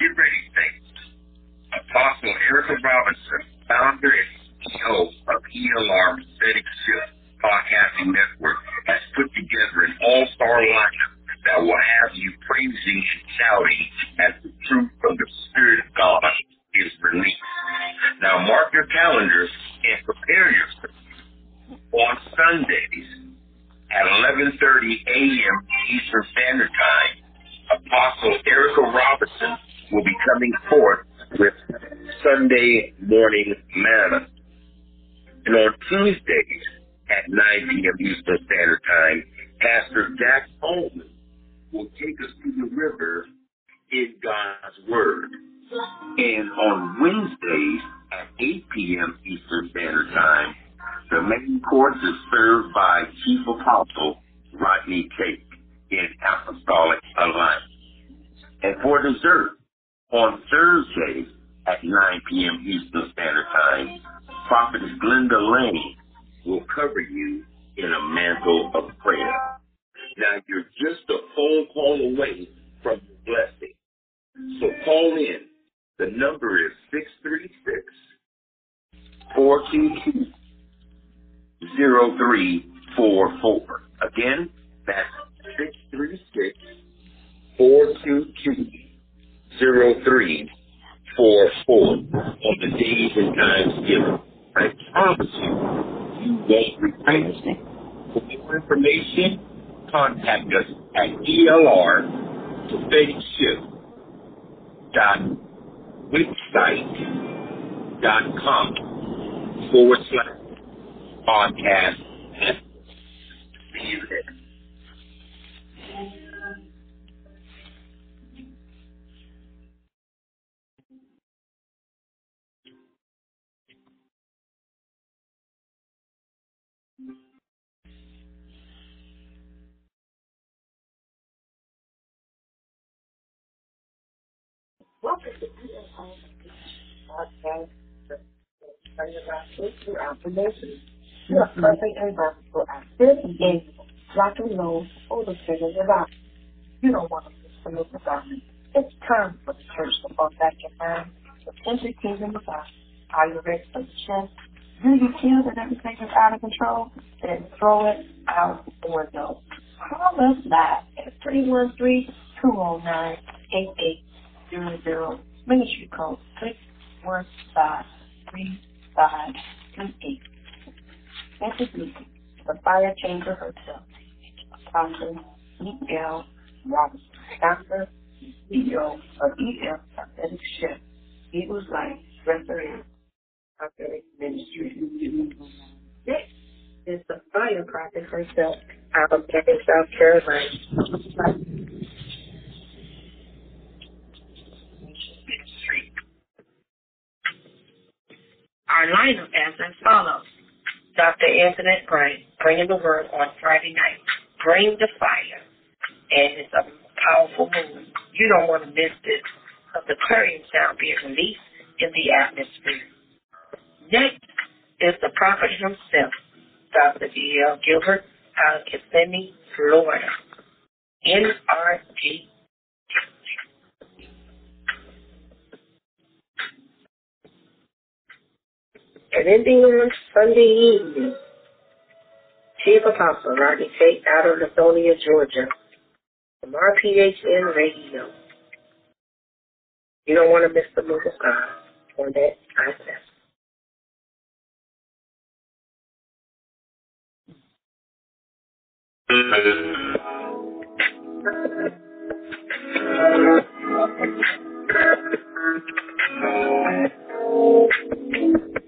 Get ready, saints. Apostle Erica Robinson, founder and CEO of ELR Prophetic Shift Podcasting Network, has put together an all-star lineup that will have you praising and shouting as the truth from the Spirit of God is released. Now mark your calendars and prepare yourself on Sundays at 11.30 a.m. Eastern Standard Time. Apostle Erica Robinson will be coming forth with Sunday morning manna. And on Tuesdays at 9 p.m. Eastern Standard Time, Pastor Jack Holman will take us to the river in God's Word. And on Wednesdays at 8 p.m. Eastern Standard Time, the main course is served by Chief Apostle Rodney Tate in Apostolic Alliance. And for dessert, on Thursdays at 9 p.m. Eastern Standard Time, Prophetess Glenda Lane will cover you in a mantle of prayer. Now you're just a phone call away from your blessing. So call in. The number is 636 422 0344. Again, that's 636 422 0344 on the days and times given. I promise you, you won't regret it. For more information, contact us at ELR Prophetic Shift dot website dot com forward slash podcast. See you there. Welcome to ESI Podcast. Bring about truth through affirmations. You are perfect and versatile, active, engagable, rock and all the figures about. You don't want to miss the move of It's time for the church to fall back your mind with the kingdom of God. Are you ready for the shift? Do you feel that everything is out of control? Then throw it out the window. Call us back at 313 209 8800. Ministry code 6153538. Introducing the Fire Chamber herself, Apostle E.L. Robinson, Doctor, CEO of E.L. Prophetic Shift, Eagles Life, Referee, Prophetic Ministry. Next is the Fire Prophet herself, out of South Carolina. Ministry. Our lineup as as follows. Dr. Antoinette Bryant, bringing the word on Friday night. Bring the fire. And it's a powerful move. You don't want to miss this. Of the clarion sound being released in the atmosphere. Next is the prophet himself, Dr. D.L. Gilbert out of Kissimmee, Florida. NRG. anything on Sunday evening, Chief Apostle Rodney Tate out of Lithonia, Georgia, from RPHN Radio. You don't want to miss the move of uh, God on that contest. Thank mm-hmm.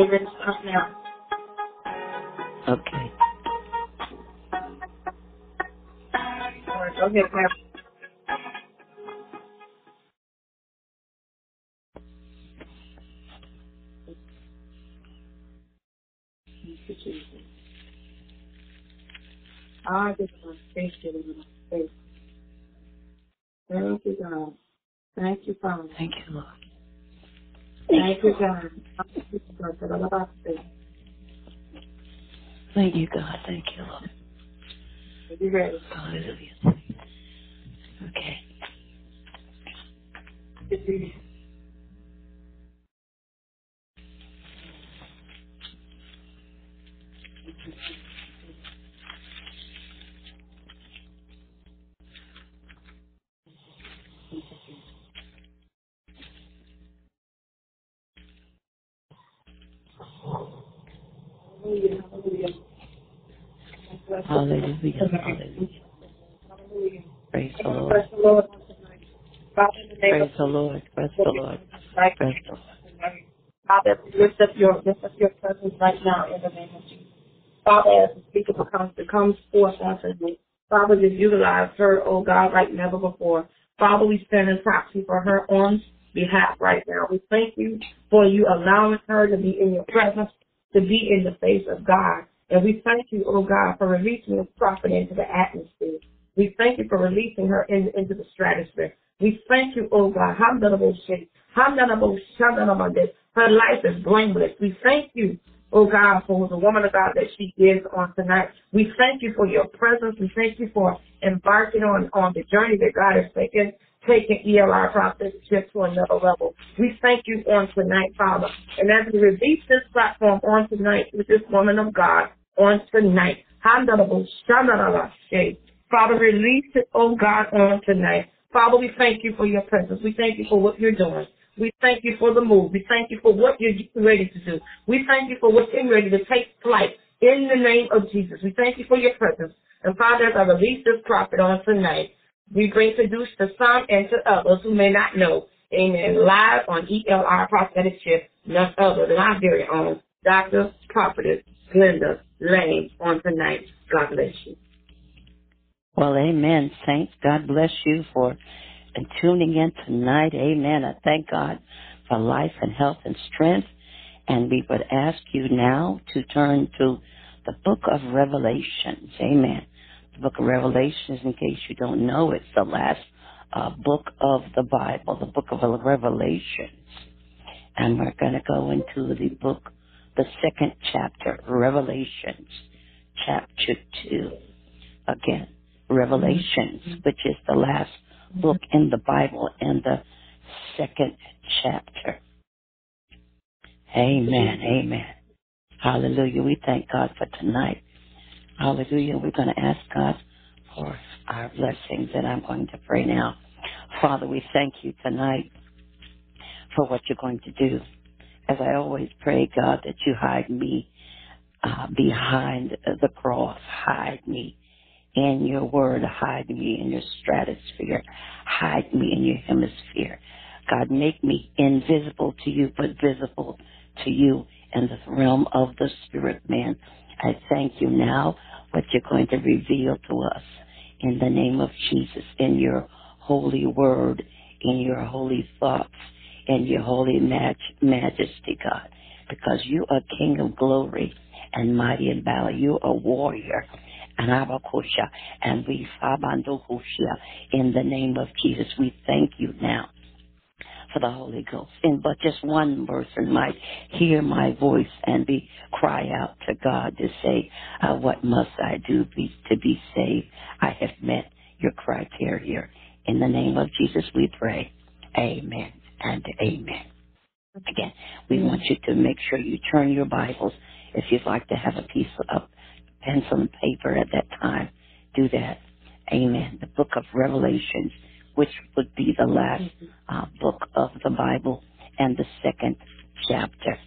You're ready to start now. Okay. All right, go ahead, ma'am. I just want to thank you, Lord. Thank you. Thank you, God. Thank you, Father. Thank you, Lord. Thank you, God. Thank you, God. Thank you, God. Thank you, Lord. Are you ready? Hallelujah. Okay. Hallelujah. Hallelujah. Hallelujah. Hallelujah. Praise the Lord. Bless the Lord on tonight. Father, in the name Praise the Lord. Praise the Lord. Praise the Lord. Father, lift up your lift up your presence right now in the name of Jesus. Father, as the speaker becomes that comes forth on tonight, Father, just utilize her, oh God, like never before. Father, we stand in proxy for her on behalf right now. We thank you for you allowing her to be in your presence, to be in the face of God. And we thank you, oh God, for releasing this prophet into the atmosphere. We thank you for releasing her in, into the stratosphere. We thank you, oh God. Her life is blameless. We thank you, oh God, for the woman of God that she is on tonight. We thank you for your presence. We thank you for embarking on, on the journey that God has taken, taking ELI ELR prophetship to another level. We thank you on tonight, Father. And as we release this platform on tonight with this woman of God on tonight. Father, release it, oh God, on tonight. Father, we thank you for your presence. We thank you for what you're doing. We thank you for the move. We thank you for what you're ready to do. We thank you for what's getting ready to take flight in the name of Jesus. We thank you for your presence. And Father, as I release this prophet on tonight, we bring produce to some and to others who may not know. Amen. Live on ELR Prophetic Shift, none other than our very own Dr. Prophetess Glenda Lane on tonight. God bless you. Well, amen, saints. God bless you for tuning in tonight. Amen. I thank God for life and health and strength. And we would ask you now to turn to the book of Revelations. Amen. The book of Revelations, in case you don't know, it's the last uh, book of the Bible, the book of Revelations. And we're going to go into the book, the second chapter, Revelations, chapter 2. Again, Revelations, mm-hmm. which is the last mm-hmm. book in the Bible and the second chapter. Amen. Amen. Hallelujah. We thank God for tonight. Hallelujah. We're going to ask God for our blessings, and I'm going to pray now. Father, we thank you tonight for what you're going to do. As I always pray, God, that you hide me uh, behind the cross. Hide me in your word. Hide me in your stratosphere. Hide me in your hemisphere. God, make me invisible to you, but visible to you in the realm of the spirit man. I thank you now what you're going to reveal to us in the name of Jesus, in your holy word, in your holy thoughts, in your holy maj- majesty, God, because you are King of glory and mighty in battle. You are warrior and Abakosha, and we Fabandokoshia in the name of Jesus. We thank you now for the Holy Ghost. And but just one person might hear my voice and be cry out to God to say, uh, "What must I do be, to be saved?" I have met your criteria. In the name of Jesus, we pray. Amen and amen. Again, we want you to make sure you turn your Bibles. If you'd like to have a piece of pencil and paper at that time, do that. Amen. The book of Revelations, which would be the last uh, book of the Bible and the second chapter.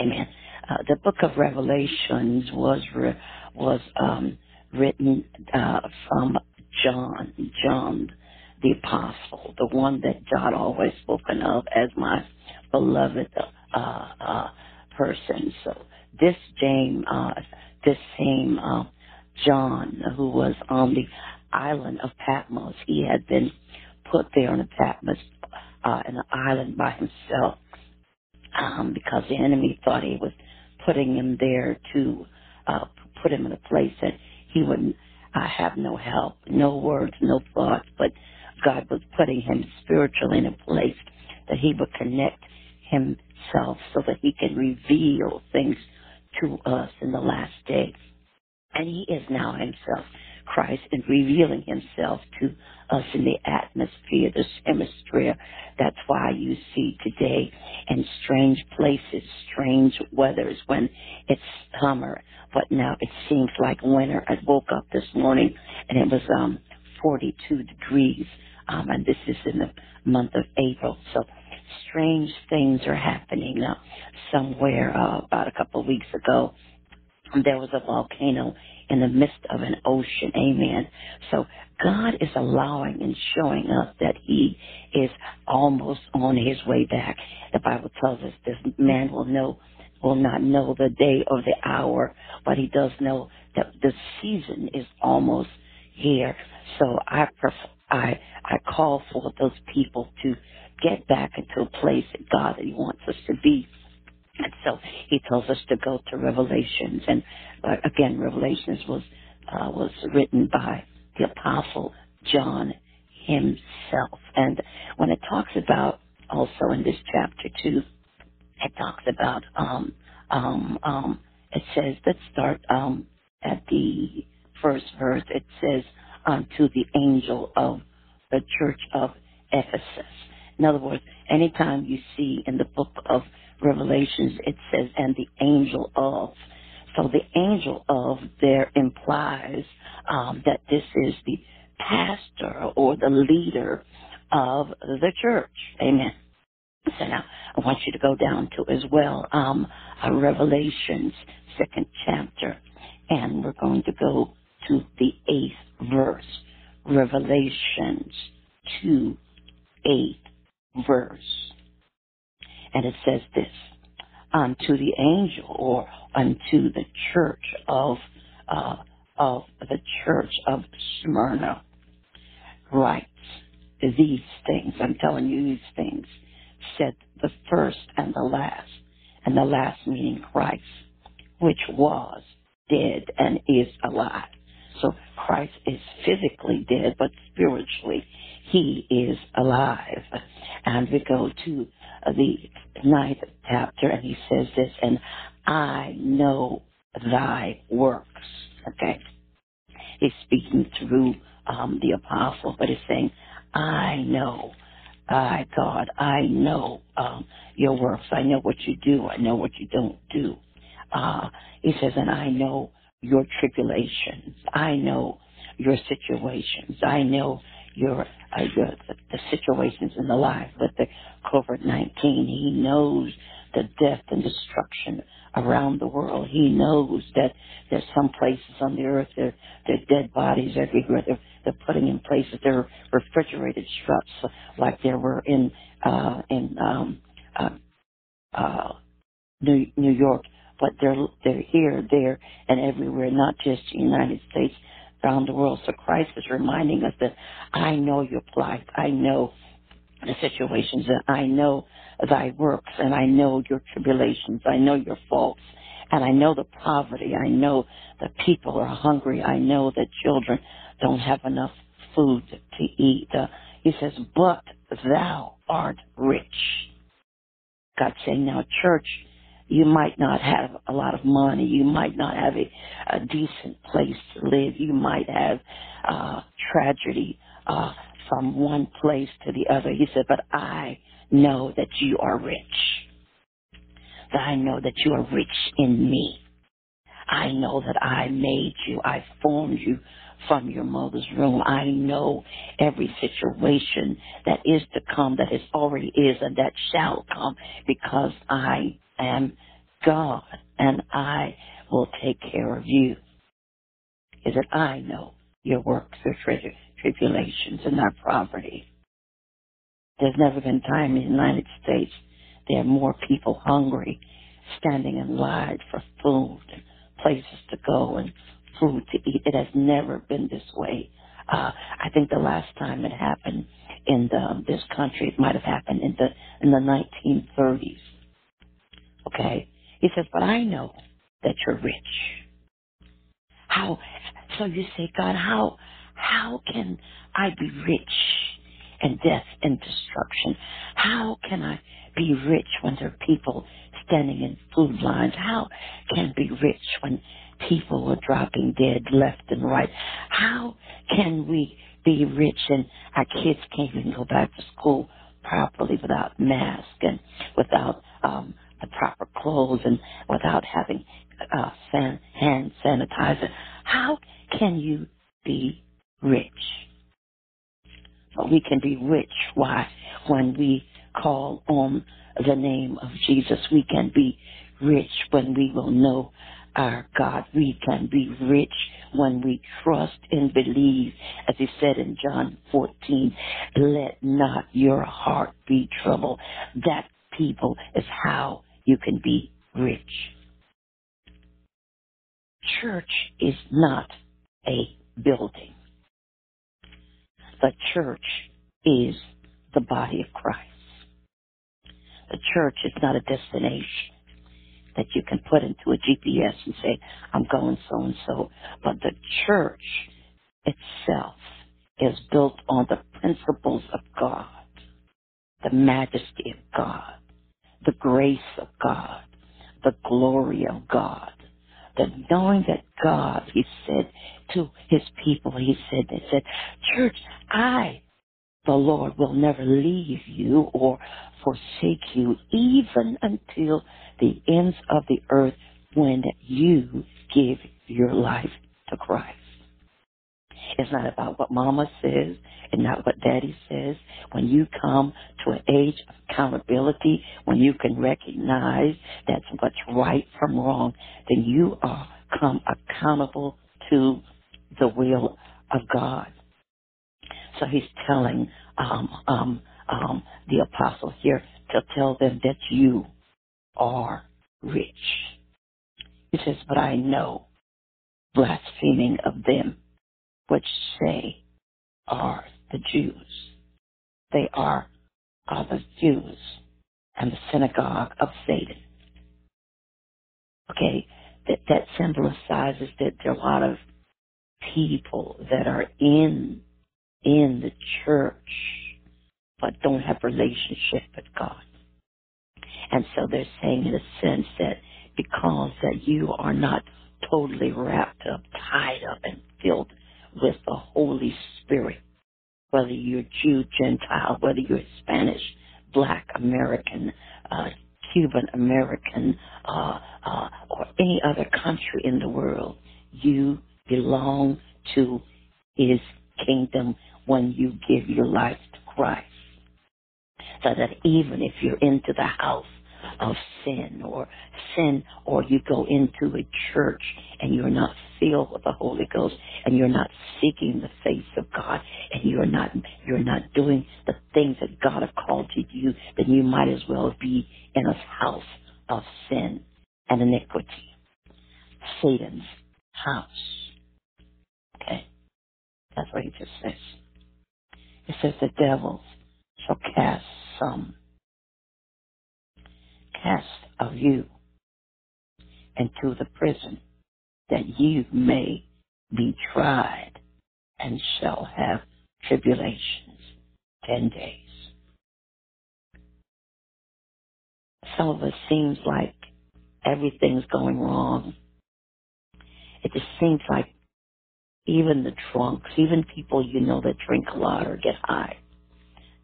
Amen. Uh, the book of Revelations was re- was um, written uh, from John, John the apostle, the one that God always spoken of as my beloved uh, uh, person. So this James, uh, this same uh, John, who was on the island of Patmos, he had been put there on a Patmos, uh, in an island by himself, um, because the enemy thought he was putting him there to uh, put him in a place that he would uh, have no help, no words, no thoughts, but God was putting him spiritually in a place that he would connect himself so that he can reveal things to us in the last days. And he is now himself, Christ, and revealing himself to us in the atmosphere, this hemisphere. That's why you see today in strange places, strange weathers when it's summer, but now it seems like winter. I woke up this morning and it was um 42 degrees, um, and this is in the month of April. So strange things are happening now. Somewhere uh, about a couple of weeks ago, there was a volcano in the midst of an ocean. Amen. So God is allowing and showing us that He is almost on His way back. The Bible tells us this man will know, will not know the day or the hour, but he does know that the season is almost here. So I pref- I I call for those people to get back into a place that God that He wants us to be. And so he tells us to go to Revelations, and uh, again, Revelations was uh, was written by the apostle John himself. And when it talks about also in this chapter too, it talks about um um um it says let's start um at the first verse. It says unto the angel of the church of Ephesus. In other words, anytime you see in the book of Revelations, it says, and the angel of. So the angel of there implies um, that this is the pastor or the leader of the church. Amen. So now I want you to go down to as well um, uh, Revelations second chapter, and we're going to go to the eighth verse. Revelations two eight verse. And it says this, unto the angel or unto the church of, uh, of the church of Smyrna writes these things. I'm telling you these things. Said the first and the last, and the last meaning Christ, which was dead and is alive. So Christ is physically dead, but spiritually he is alive. And we go to the ninth chapter, and he says this, and I know thy works. Okay? He's speaking through um, the apostle, but he's saying, I know, I, God, I know um, your works. I know what you do. I know what you don't do. Uh, he says, and I know your tribulations. I know your situations. I know your, uh, your the, the situations in the life with the COVID-19. He knows the death and destruction around the world. He knows that there's some places on the earth there there dead bodies everywhere. They're they're putting in places there are refrigerated struts like there were in uh in um uh uh New New York, but they're they're here, there, and everywhere, not just the United States, around the world. So Christ is reminding us that I know your plight. I know the situations and I know thy works and I know your tribulations. I know your faults and I know the poverty. I know that people are hungry. I know that children don't have enough food to eat. Uh, he says, but thou art rich. God saying now, church, you might not have a lot of money. You might not have a, a decent place to live. You might have uh, tragedy uh, from one place to the other. He said, but I know that you are rich. That I know that you are rich in me. I know that I made you. I formed you from your mother's womb. I know every situation that is to come, that is already is, and that shall come, because I am God, and I will take care of you. Is that I know your works, your treasure, tribulations, and our poverty. There's never been time in the United States there are more people hungry, standing in line for food and places to go and food to eat. It has never been this way. Uh, I think the last time it happened in the, this country, it might have happened in the in the 1930s. Okay, he says, but I know that you're rich. How? So you say, God, how how can I be rich in death and destruction? How can I be rich when there are people standing in food lines? How can I be rich when people are dropping dead left and right? How can we be rich and our kids can't even go back to school properly without masks and without um, the proper clothes and without having uh, san- hand sanitizer? How can you be rich? But we can be rich. Why? When we call on the name of Jesus, we can be rich when we will know our God. We can be rich when we trust and believe, as he said in John 14, let not your heart be troubled. That people is how you can be rich. Church is not a building. The church is the body of Christ. The church is not a destination that you can put into a GPS and say, I'm going so and so. But the church itself is built on the principles of God, the majesty of God, the grace of God, the glory of God. The knowing that God, he said to his people, he said, they said, church, I, the Lord, will never leave you or forsake you even until the ends of the earth when you give your life to Christ. It's not about what mama says and not what daddy says. When you come to an age of accountability, when you can recognize that's what's right from wrong, then you are come accountable to the will of God. So he's telling um, um, um, the apostle here to tell them that you are rich. He says, but I know blaspheming of them which say are the Jews. They are, are the Jews and the synagogue of Satan. Okay, that, that symbolizes that there are a lot of people that are in in the church but don't have relationship with God. And so they're saying in a sense that because that you are not totally wrapped up, tied up, and filled with the Holy Spirit, whether you're Jew, Gentile, whether you're Spanish, Black American, uh, Cuban American, uh, uh, or any other country in the world, you belong to His kingdom when you give your life to Christ. So that even if you're into the house of sin or sin or you go into a church and you're not filled with the Holy Ghost and you're not seeking the face of God and you're not you're not doing the things that God has called you to do, then you might as well be in a house of sin and iniquity. Satan's house. Okay. That's what he just says. It says the devils shall cast some cast of you into the prison that you may be tried and shall have tribulations ten days. Some of us seems like everything's going wrong. It just seems like even the drunks, even people you know that drink a lot or get high,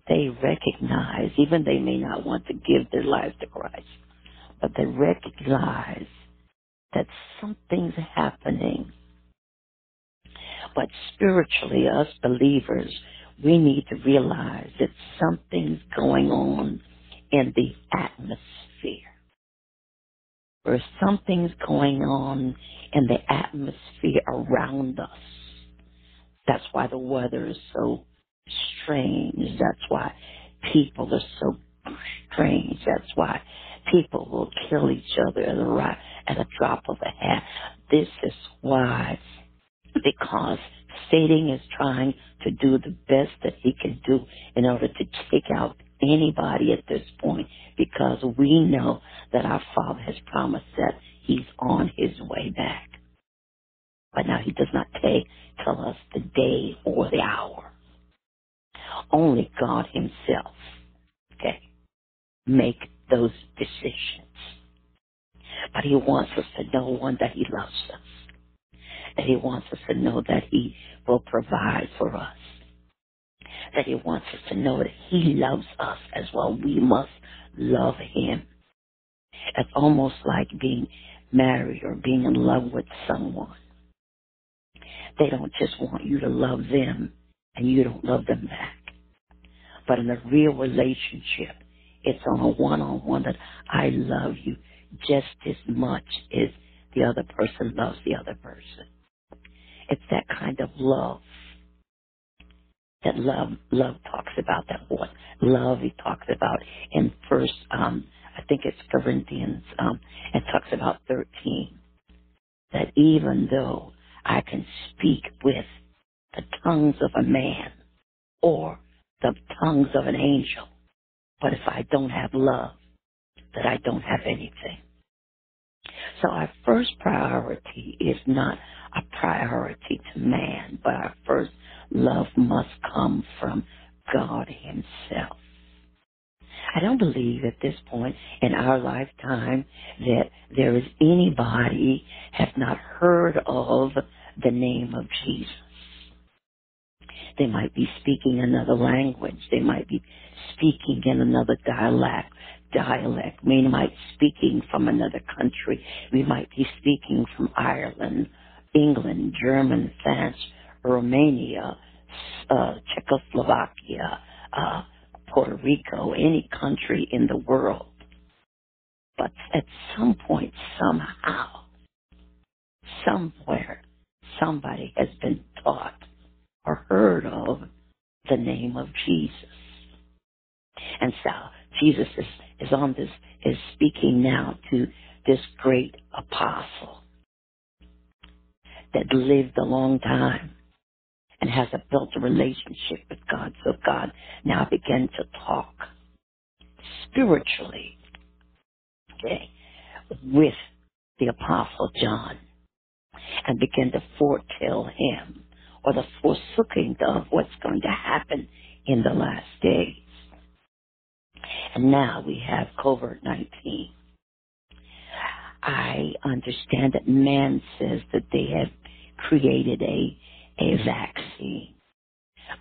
they recognize, even they may not want to give their lives to Christ, but they recognize that something's happening. But spiritually, us believers, we need to realize that something's going on in the atmosphere. Or something's going on in the atmosphere around us. That's why the weather is so strange. That's why people are so strange. That's why People will kill each other at a, at a drop of a hat. This is why, because Satan is trying to do the best that he can do in order to take out anybody at this point because we know that our Father has promised that he's on his way back. But now he does not take, tell us the day or the hour. Only God himself, okay, make those decisions. But he wants us to know, one, that he loves us. That he wants us to know that he will provide for us. That he wants us to know that he loves us as well. We must love him. It's almost like being married or being in love with someone. They don't just want you to love them and you don't love them back. But in a real relationship, it's on a one-on-one that I love you just as much as the other person loves the other person. It's that kind of love that love love talks about that what love he talks about in first um I think it's Corinthians um it talks about thirteen that even though I can speak with the tongues of a man or the tongues of an angel. But if I don't have love, that I don't have anything. So our first priority is not a priority to man, but our first love must come from God himself. I don't believe at this point in our lifetime that there is anybody have not heard of the name of Jesus. They might be speaking another language. They might be speaking in another dialect. Dialect. We might be speaking from another country. We might be speaking from Ireland, England, German, France, Romania, uh, Czechoslovakia, uh, Puerto Rico, any country in the world. But at some point, somehow, somewhere, somebody has been taught or heard of the name of Jesus. And so Jesus is, is on this, is speaking now to this great apostle that lived a long time and has a built a relationship with God. So God now began to talk spiritually, okay, with the apostle John and began to foretell him or the forsooking of what's going to happen in the last days. And now we have COVID 19. I understand that man says that they have created a, a vaccine.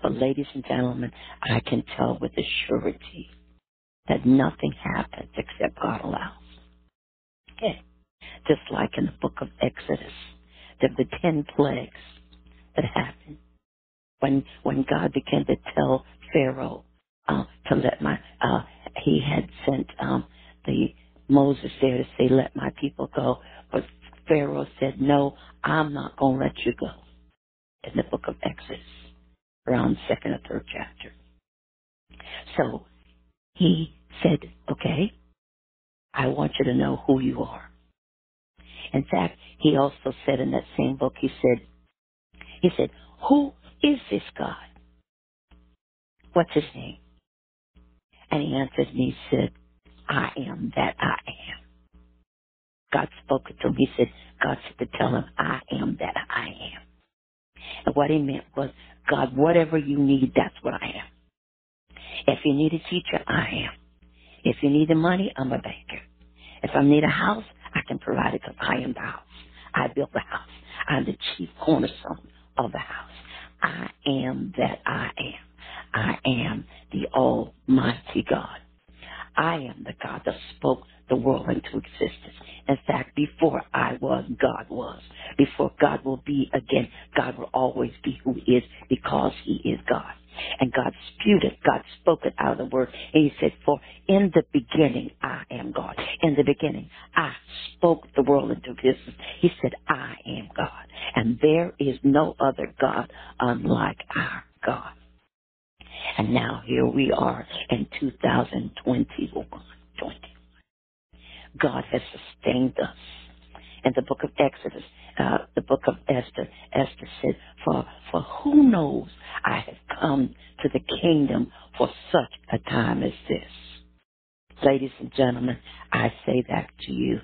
But ladies and gentlemen, I can tell with a surety that nothing happens except God allows. Okay. Just like in the book of Exodus, there the ten plagues that happened when when God began to tell Pharaoh uh, to let my uh, he had sent um, the Moses there to say let my people go, but Pharaoh said no, I'm not going to let you go. In the book of Exodus, around second or third chapter. So he said, okay, I want you to know who you are. In fact, he also said in that same book, he said, he said, Who is this God? What's his name? And he answered me, he said, I am that I am. God spoke to him. He said, God said to tell him, I am that I am. And what he meant was, God, whatever you need, that's what I am. If you need a teacher, I am. If you need the money, I'm a banker. If I need a house, I can provide it because I am the house. I built the house. I'm the chief cornerstone of the house. I am that I am. I am the Almighty God. I am the God that spoke the world into existence. In fact, before I was, God was. Before God will be again, God will always be who he is because he is God. And God spewed it. God spoke it out of the word. And he said, for in the beginning, I am God. In the beginning, I spoke the world into existence. He said, I am God. And there is no other God unlike our God. And now here we are in 2021. God has sustained us. In the book of Exodus, uh, the book of Esther, Esther said, for, for who knows I have come to the kingdom for such a time as this. Ladies and gentlemen, I say that to you.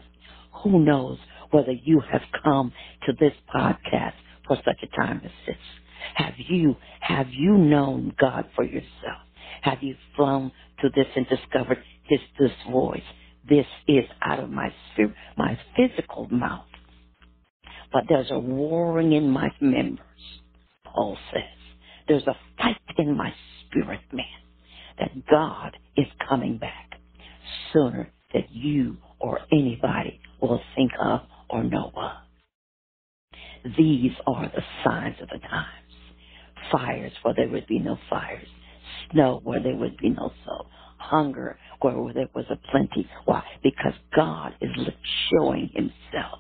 Who knows whether you have come to this podcast for such a time as this? Have you, have you known God for yourself? Have you flown to this and discovered his, this voice? This is out of my spirit, my physical mouth. But there's a warring in my members, Paul says. There's a fight in my spirit, man, that God is coming back sooner than you or anybody will think of or know of. These are the signs of the times. Fires where there would be no fires. Snow where there would be no snow. Hunger where there was a plenty. Why? Because God is showing himself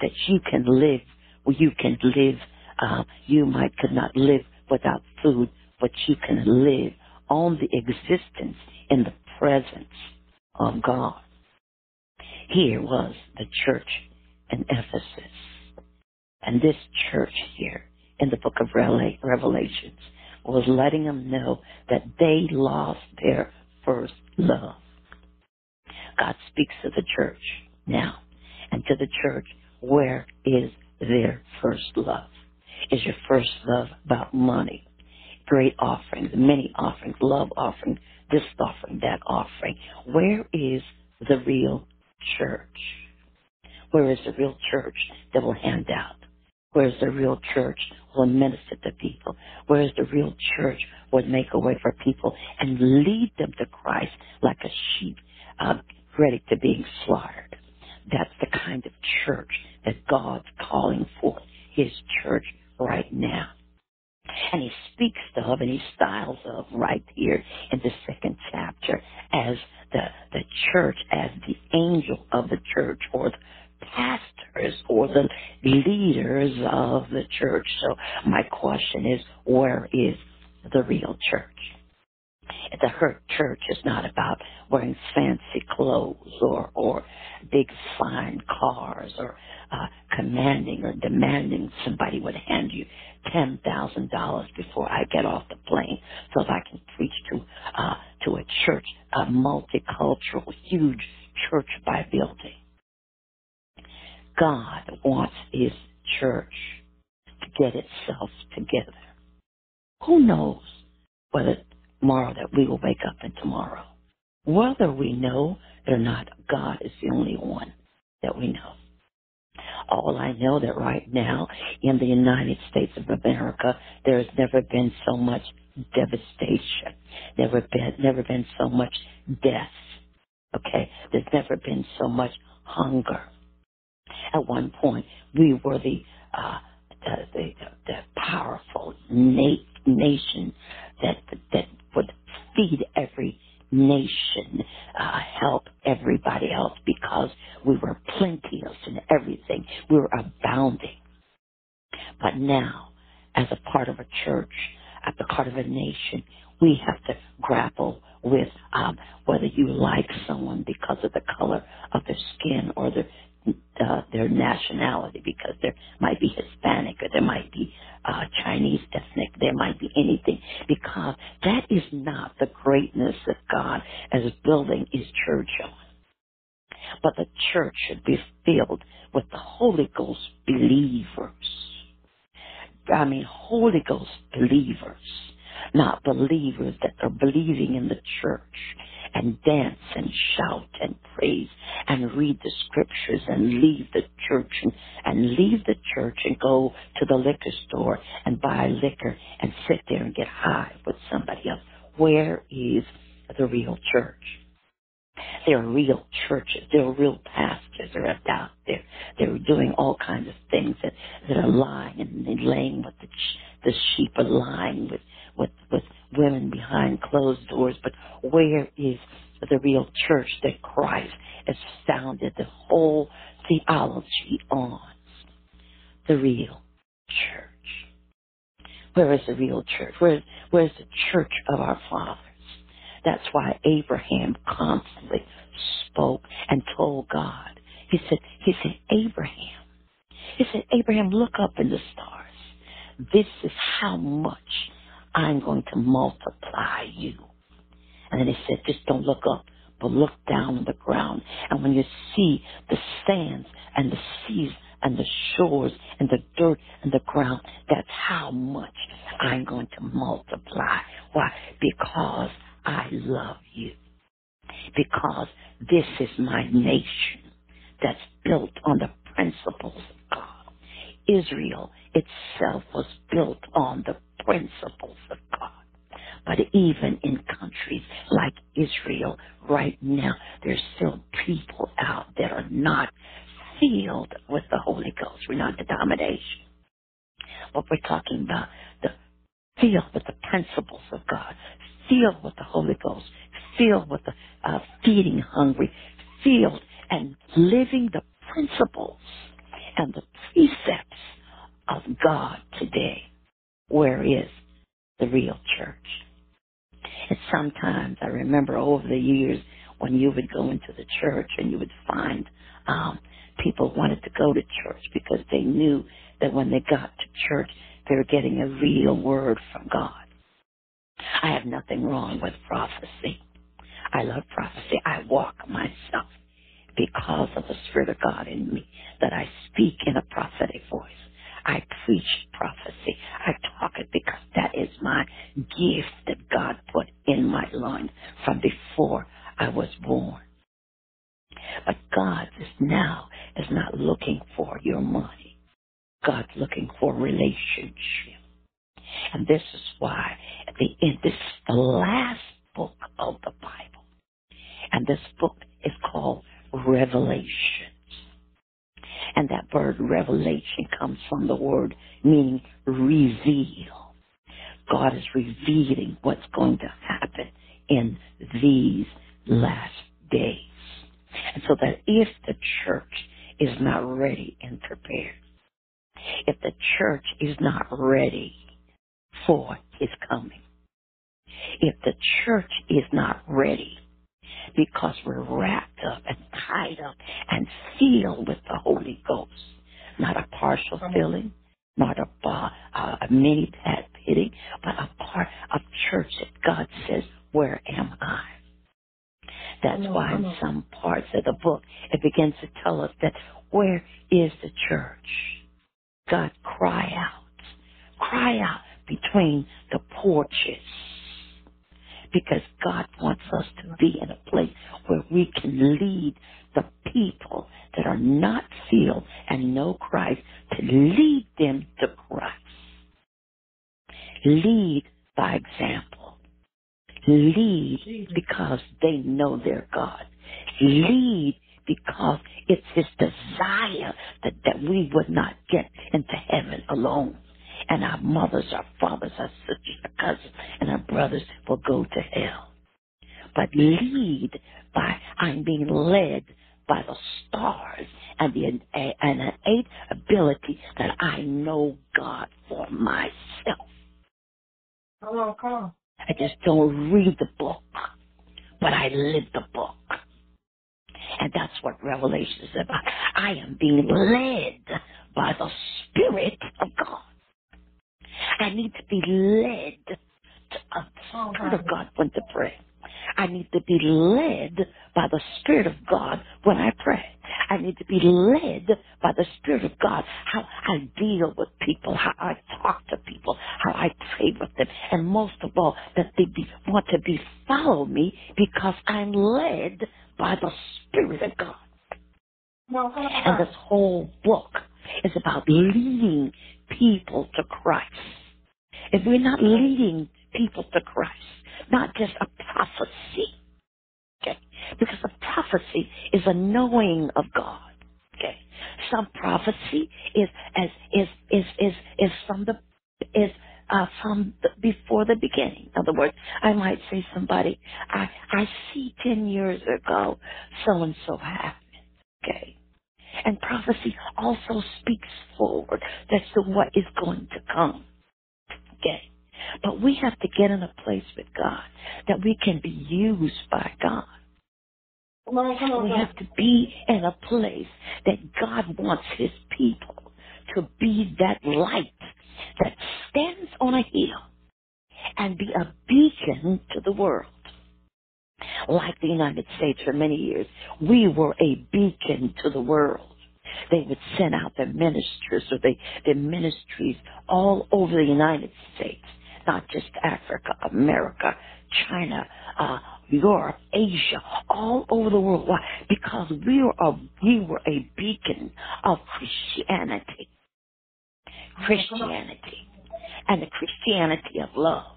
that you can live, you can live, uh, you might could not live without food, but you can live on the existence in the presence of God. Here was the church in Ephesus. And this church here in the book of Revelations was letting them know that they lost their first love. God speaks to the church now and to the church, where is their first love? Is your first love about money? Great offerings, many offerings, love offering, this offering, that offering. Where is the real church? Where is the real church that will hand out? Where is the real church will minister to people? Where is the real church would make a way for people and lead them to Christ like a sheep uh, ready to being slaughtered? That's the kind of church that God's calling for His church right now. And he speaks of and he styles of right here in the second chapter as the, the church, as the angel of the church or the pastors or the leaders of the church. So my question is, where is the real church? The hurt church is not about wearing fancy clothes or, or big fine cars or uh, commanding or demanding somebody would hand you ten thousand dollars before I get off the plane so that I can preach to uh, to a church, a multicultural, huge church by building. God wants His church to get itself together. Who knows whether tomorrow that we will wake up in tomorrow? Whether we know it or not, God is the only one that we know. All I know that right now in the United States of America, there has never been so much devastation. Never been, never been so much death. Okay? There's never been so much hunger. At one point, we were the, uh, the, the, the powerful na- nation that, that feed every nation, uh, help everybody else because we were plenteous in everything. We were abounding. But now, as a part of a church, as a part of a nation, we have to grapple with um, whether you like someone because of the color of their skin or their uh, their nationality, because there might be Hispanic or there might be uh, Chinese ethnic, there might be anything, because that is not the greatness that God is building His church on. But the church should be filled with the Holy Ghost believers. I mean, Holy Ghost believers, not believers that are believing in the church and dance and shout and praise and read the scriptures and leave the church and, and leave the church and go to the liquor store and buy liquor and sit there and get high with somebody else. Where is the real church? There are real churches. There are real pastors that are out there. They're doing all kinds of things that, that are lying and they laying with the, the sheep are lying with, with, with women behind closed doors. But where is the real church that Christ has founded the whole theology on? The real church. Where is the real church? Where, where is the church of our fathers? That's why Abraham constantly spoke and told God, he said, he said, Abraham, he said, Abraham, look up in the stars. This is how much I'm going to multiply you. And then he said, just don't look up, but look down on the ground. And when you see the sands and the seas and the shores and the dirt and the ground, that's how much I'm going to multiply. Why? Because I love you. Because this is my nation that's built on the principles. Israel itself was built on the principles of God. But even in countries like Israel right now, there's still people out that are not filled with the Holy Ghost. We're not the domination. But we're talking about the filled with the principles of God, filled with the Holy Ghost, filled with the uh, feeding hungry, filled and living the principles and the precepts of God today. Where is the real church? And sometimes I remember over the years when you would go into the church and you would find um, people wanted to go to church because they knew that when they got to church, they were getting a real word from God. I have nothing wrong with prophecy. I love prophecy. I walk myself because of the Spirit of God in me that I speak in a prophetic voice. I preach prophecy. I talk it because that is my gift that God put in my loins from before I was born. But God is now is not looking for your money. God's looking for relationship. And this is why at the end, this is the last book of the Bible. And this book is called Revelation. And that word revelation comes from the word meaning reveal. God is revealing what's going to happen in these last days. And so that if the church is not ready and prepared, if the church is not ready for his coming, if the church is not ready because we're wrapped up and tied up and filled with the Holy Ghost, not a partial filling, not a, uh, a mini pat pitting, but a part of church that God says, where am I? That's why in some parts of the book it begins to tell us that where is the church? God, cry out. Cry out between the porches. Because God wants us to be in a place where we can lead the people that are not sealed and know Christ to lead them to Christ. Lead by example. Lead because they know their God. Lead because it's his desire that, that we would not get into heaven alone. And our mothers, our fathers, our sisters, our cousins, and our brothers will go to hell. But lead by, I'm being led by the stars and the and an innate ability that I know God for myself. Come on, come on. I just don't read the book, but I live the book. And that's what Revelation is about. I am being led by the Spirit of God. I need to be led oh, to a Spirit of God when to pray. I need to be led by the Spirit of God when I pray. I need to be led by the Spirit of God how I deal with people, how I talk to people, how I pray with them, and most of all, that they be, want to be follow me because I'm led by the Spirit of God. And this whole book is about leading people to Christ. If we're not leading people to Christ, not just a prophecy, okay? Because a prophecy is a knowing of God, okay? Some prophecy is as is is is is from the is uh, from the, before the beginning. In other words, I might say somebody, I I see ten years ago so and so happened, okay? And prophecy also speaks forward as to what is going to come. Okay. But we have to get in a place with God that we can be used by God. Come on, come on, We have to be in a place that God wants his people to be that light that stands on a hill and be a beacon to the world. Like the United States for many years, we were a beacon to the world. They would send out their ministers or they, their ministries all over the United States, not just Africa, America, China, uh, Europe, Asia, all over the world. Why? Because we were a, we were a beacon of Christianity. Christianity. And the Christianity of love.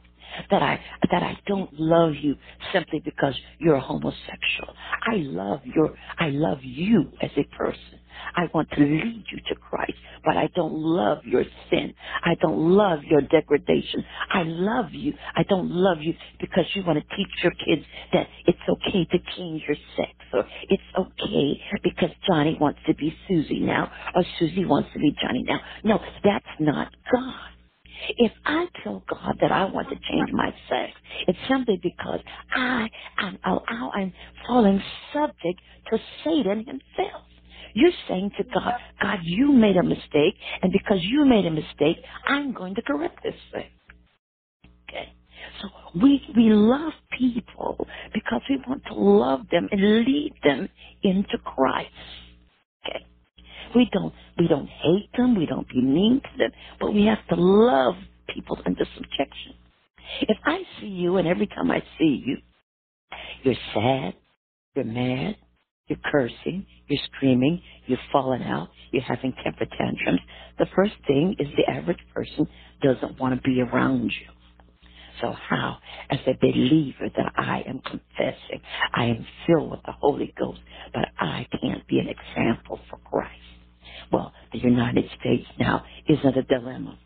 That I that I don't love you simply because you're homosexual. I love your I love you as a person. I want to lead you to Christ, but I don't love your sin. I don't love your degradation. I love you. I don't love you because you want to teach your kids that it's okay to change your sex or it's okay because Johnny wants to be Susie now or Susie wants to be Johnny now. No, that's not God. If I tell God that I want to change my sex, it's simply because I am oh, I'm falling subject to Satan himself. You're saying to God, God, you made a mistake, and because you made a mistake, I'm going to correct this thing. Okay. So we we love people because we want to love them and lead them into Christ. Okay. We don't we don't hate them, we don't be mean to them, but we have to love people under subjection. If I see you and every time I see you, you're sad, you're mad, you're cursing, you're screaming, you're falling out, you're having temper tantrums, the first thing is the average person doesn't want to be around you. So how, as a believer that I am confessing, I am filled with the Holy Ghost, but I can't be an example for Christ. Well, the United States now isn't a dilemma.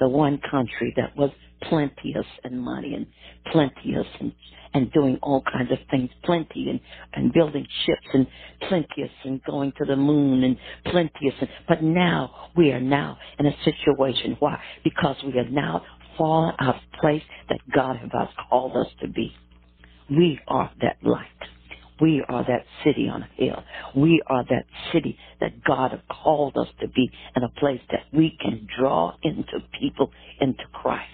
The one country that was plenteous in money and plenteous and, and doing all kinds of things, plenty and, and building ships and plenteous and going to the moon and plenteous. And, but now we are now in a situation. Why? Because we have now fallen out of place that God has called us to be. We are that light. We are that city on a hill. We are that city that God has called us to be in a place that we can draw into people into Christ.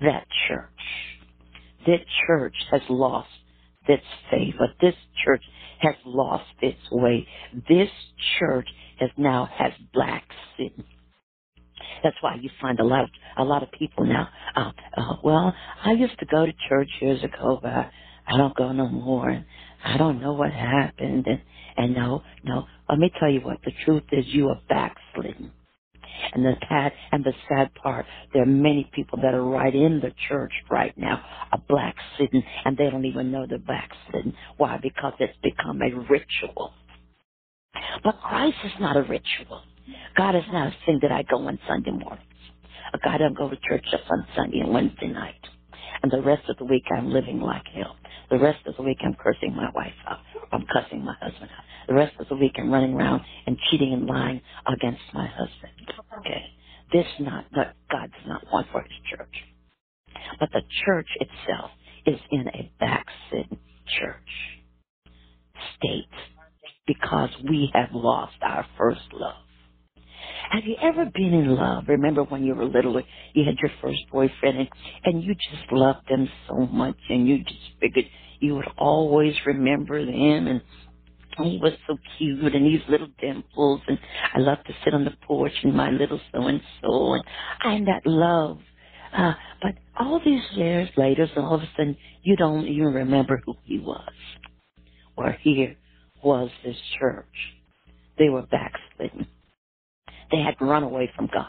That church. That church has lost its favor. This church has lost its way. This church has now has black sin. That's why you find a lot of a lot of people now. Uh, uh, well, I used to go to church years ago, but I, I don't go no more. And I don't know what happened. And and no, no. Let me tell you what the truth is. You are backslidden. And the sad and the sad part, there are many people that are right in the church right now, are backslidden, and they don't even know they're backslidden. Why? Because it's become a ritual. But Christ is not a ritual. God is not a thing that I go on Sunday mornings. God doesn't go to church just on Sunday and Wednesday night. And the rest of the week I'm living like hell. The rest of the week I'm cursing my wife out. I'm cussing my husband out. The rest of the week I'm running around and cheating and lying against my husband. Okay. This not that God's not one for his church. But the church itself is in a backslidden church state because we have lost our first love. Have you ever been in love? Remember when you were little, you had your first boyfriend and, and you just loved them so much and you just figured you would always remember them and he was so cute and these little dimples and I love to sit on the porch and my little so and so and I'm that love. Uh, but all these years later, so all of a sudden you don't even remember who he was. Or here was this church. They were backslidden. They had run away from God.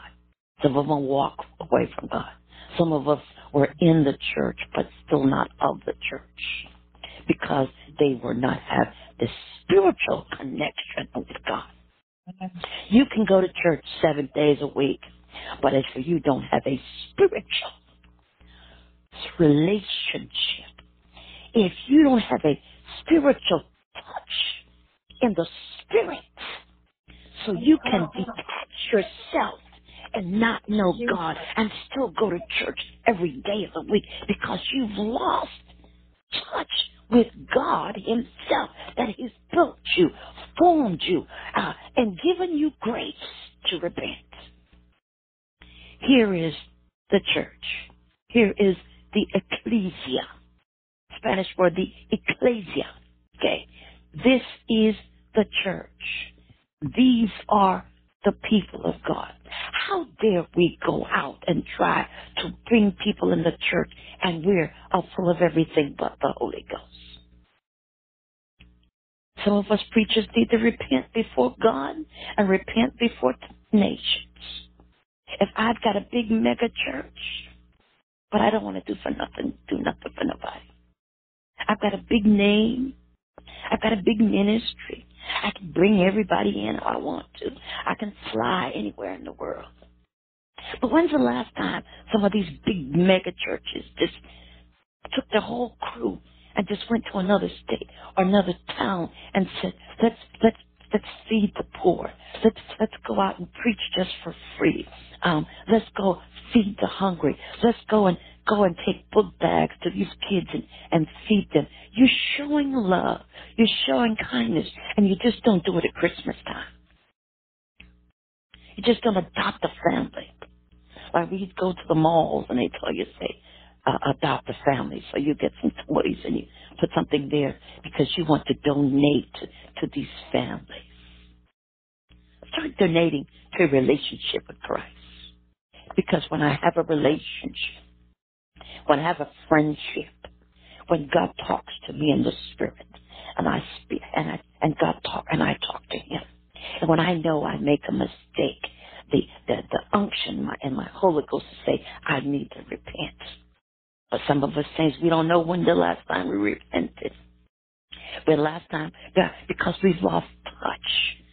Some of them walked away from God. Some of us were in the church, but still not of the church because they were not have the spiritual connection with God. You can go to church seven days a week, but if you don't have a spiritual relationship, if you don't have a spiritual touch in the spirit, so you can detach yourself and not know God and still go to church every day of the week because you've lost touch with God Himself, that He's built you, formed you, uh, and given you grace to repent. Here is the church. Here is the ecclesia. Spanish for the ecclesia. Okay. This is the church. These are the people of God. How dare we go out and try to bring people in the church and we're all full of everything but the Holy Ghost? Some of us preachers need to repent before God and repent before nations. If I've got a big mega church, but I don't want to do for nothing, do nothing for nobody. I've got a big name. I've got a big ministry. I can bring everybody in if I want to. I can fly anywhere in the world. But when's the last time some of these big mega churches just took their whole crew and just went to another state or another town and said, let's, let's, let's feed the poor. Let's, let's go out and preach just for free. Um, let's go feed the hungry. Let's go and go and take book bags to these kids and, and feed them. You're showing love. You're showing kindness. And you just don't do it at Christmas time. You just don't adopt a family. Like we go to the malls and they tell you, say, uh, adopt a family. So you get some toys and you put something there because you want to donate to, to these families. Start donating to a relationship with Christ. Because when I have a relationship, when I have a friendship, when God talks to me in the spirit, and I speak, and I, and God talk, and I talk to Him, and when I know I make a mistake, the the, the unction my, and my Holy Ghost say I need to repent. But some of us saints, we don't know when the last time we repented. The last time, because we've lost touch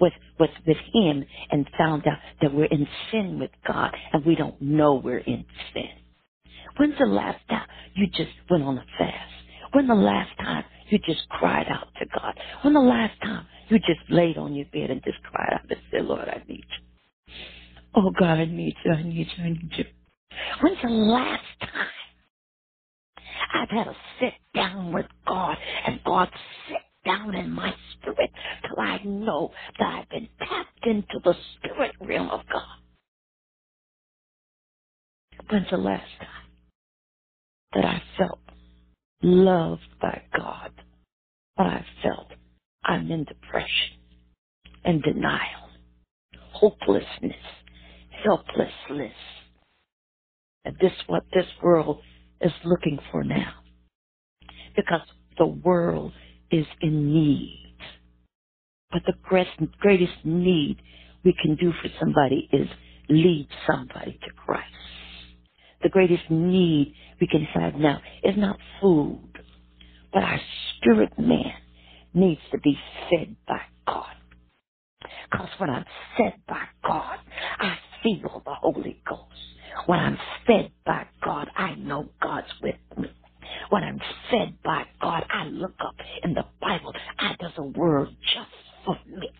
with, with, with Him and found out that we're in sin with God and we don't know we're in sin. When's the last time you just went on a fast? When the last time you just cried out to God? When the last time you just laid on your bed and just cried out and said, Lord, I need you. Oh God, I need you, I need you, I need you. When's the last time I've had to sit down with God and God sit down in my spirit till I know that I've been tapped into the spirit realm of God. When's the last time that I felt loved by God, but I felt I'm in depression and denial, hopelessness, helplessness. And this what this world is looking for now. Because the world is in need. But the greatest need we can do for somebody is lead somebody to Christ. The greatest need we can have now is not food, but our spirit man needs to be fed by God. Because when I'm fed by God, I feel the Holy Ghost. When I'm fed by God, I know God's with me. When I'm fed by God, I look up in the Bible. I, there's a word just for me.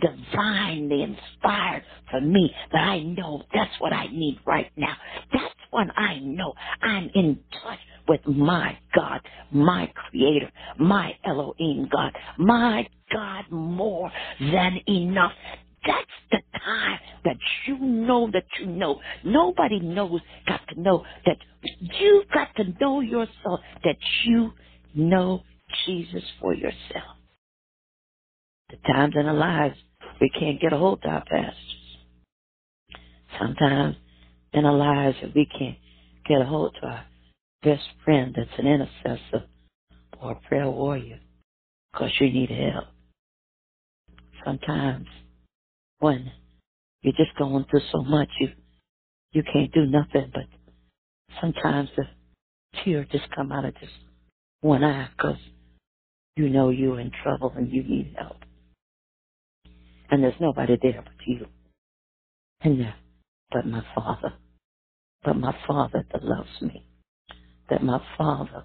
Divinely inspired for me that I know that's what I need right now. That's when I know I'm in touch with my God, my creator, my Elohim God, my God more than enough. That's the time that you know that you know. Nobody knows, got to know that you got to know yourself, that you know Jesus for yourself. The times in our lives we can't get a hold of our pastors. Sometimes in our lives we can't get a hold of our best friend that's an intercessor or a prayer warrior because you need help. Sometimes when you're just going through so much, you you can't do nothing. But sometimes the tear just come out of just one eye because you know you're in trouble and you need help, and there's nobody there but you, and there, but my Father, but my Father that loves me, that my Father,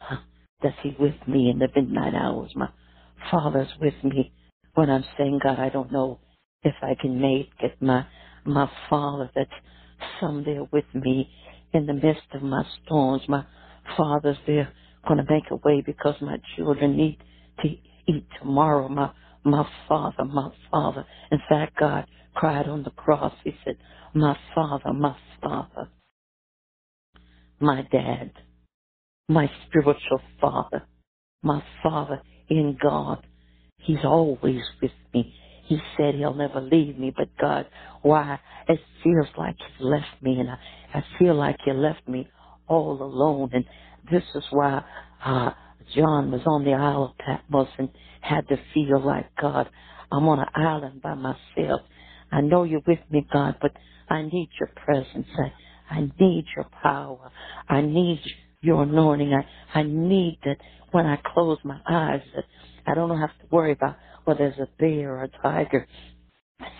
huh, that He with me in the midnight hours. My Father's with me. When I'm saying, God, I don't know if I can make it my my Father that's somewhere with me in the midst of my storms. My Father's there to make a way because my children need to eat tomorrow. My my father, my father. In fact, God cried on the cross. He said, "My father, my father, my dad, my spiritual father, my father in God. He's always with me. He said he'll never leave me, but God, why? It feels like he left me and I, I feel like he left me all alone. And this is why, uh, John was on the Isle of Patmos and had to feel like, God, I'm on an island by myself. I know you're with me, God, but I need your presence. I, I need your power. I need your anointing. I, I need that when I close my eyes that I don't have to worry about whether there's a bear or a tiger.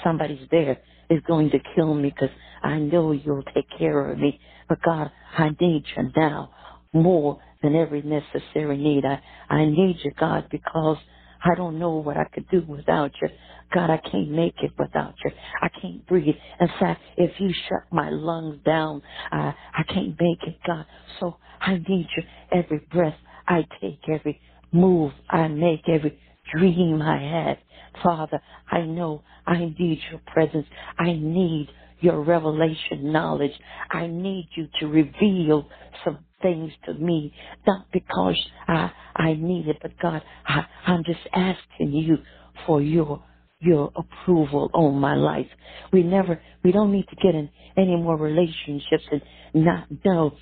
Somebody's there is going to kill me because I know you'll take care of me. But God, I need you now more than every necessary need. I, I need you, God, because I don't know what I could do without you. God, I can't make it without you. I can't breathe. In fact, if you shut my lungs down, I, I can't make it, God. So I need you every breath I take, every move I make, every dream I have. Father, I know I need your presence. I need your revelation knowledge. I need you to reveal some things to me, not because I I need it, but God, I, I'm just asking you for your your approval on my life. We never we don't need to get in any more relationships and not know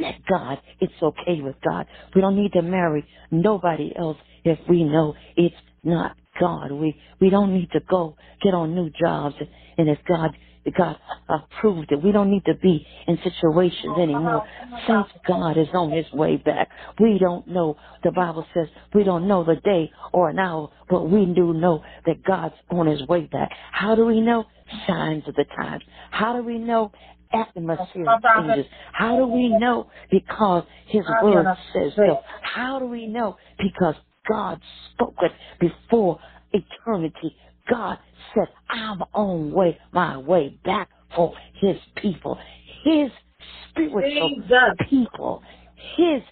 that God, it's okay with God. We don't need to marry nobody else if we know it's not God. We we don't need to go get on new jobs and if God God approved it. We don't need to be in situations anymore. Since God is on his way back. We don't know. The Bible says we don't know the day or an hour, but we do know that God's on his way back. How do we know? Signs of the times. How do we know? Atmosphere changes. How do we know? Because his word says so. How do we know? Because God spoke it before eternity. God said, I'm on way, my way back for his people, his spiritual Jesus. people, his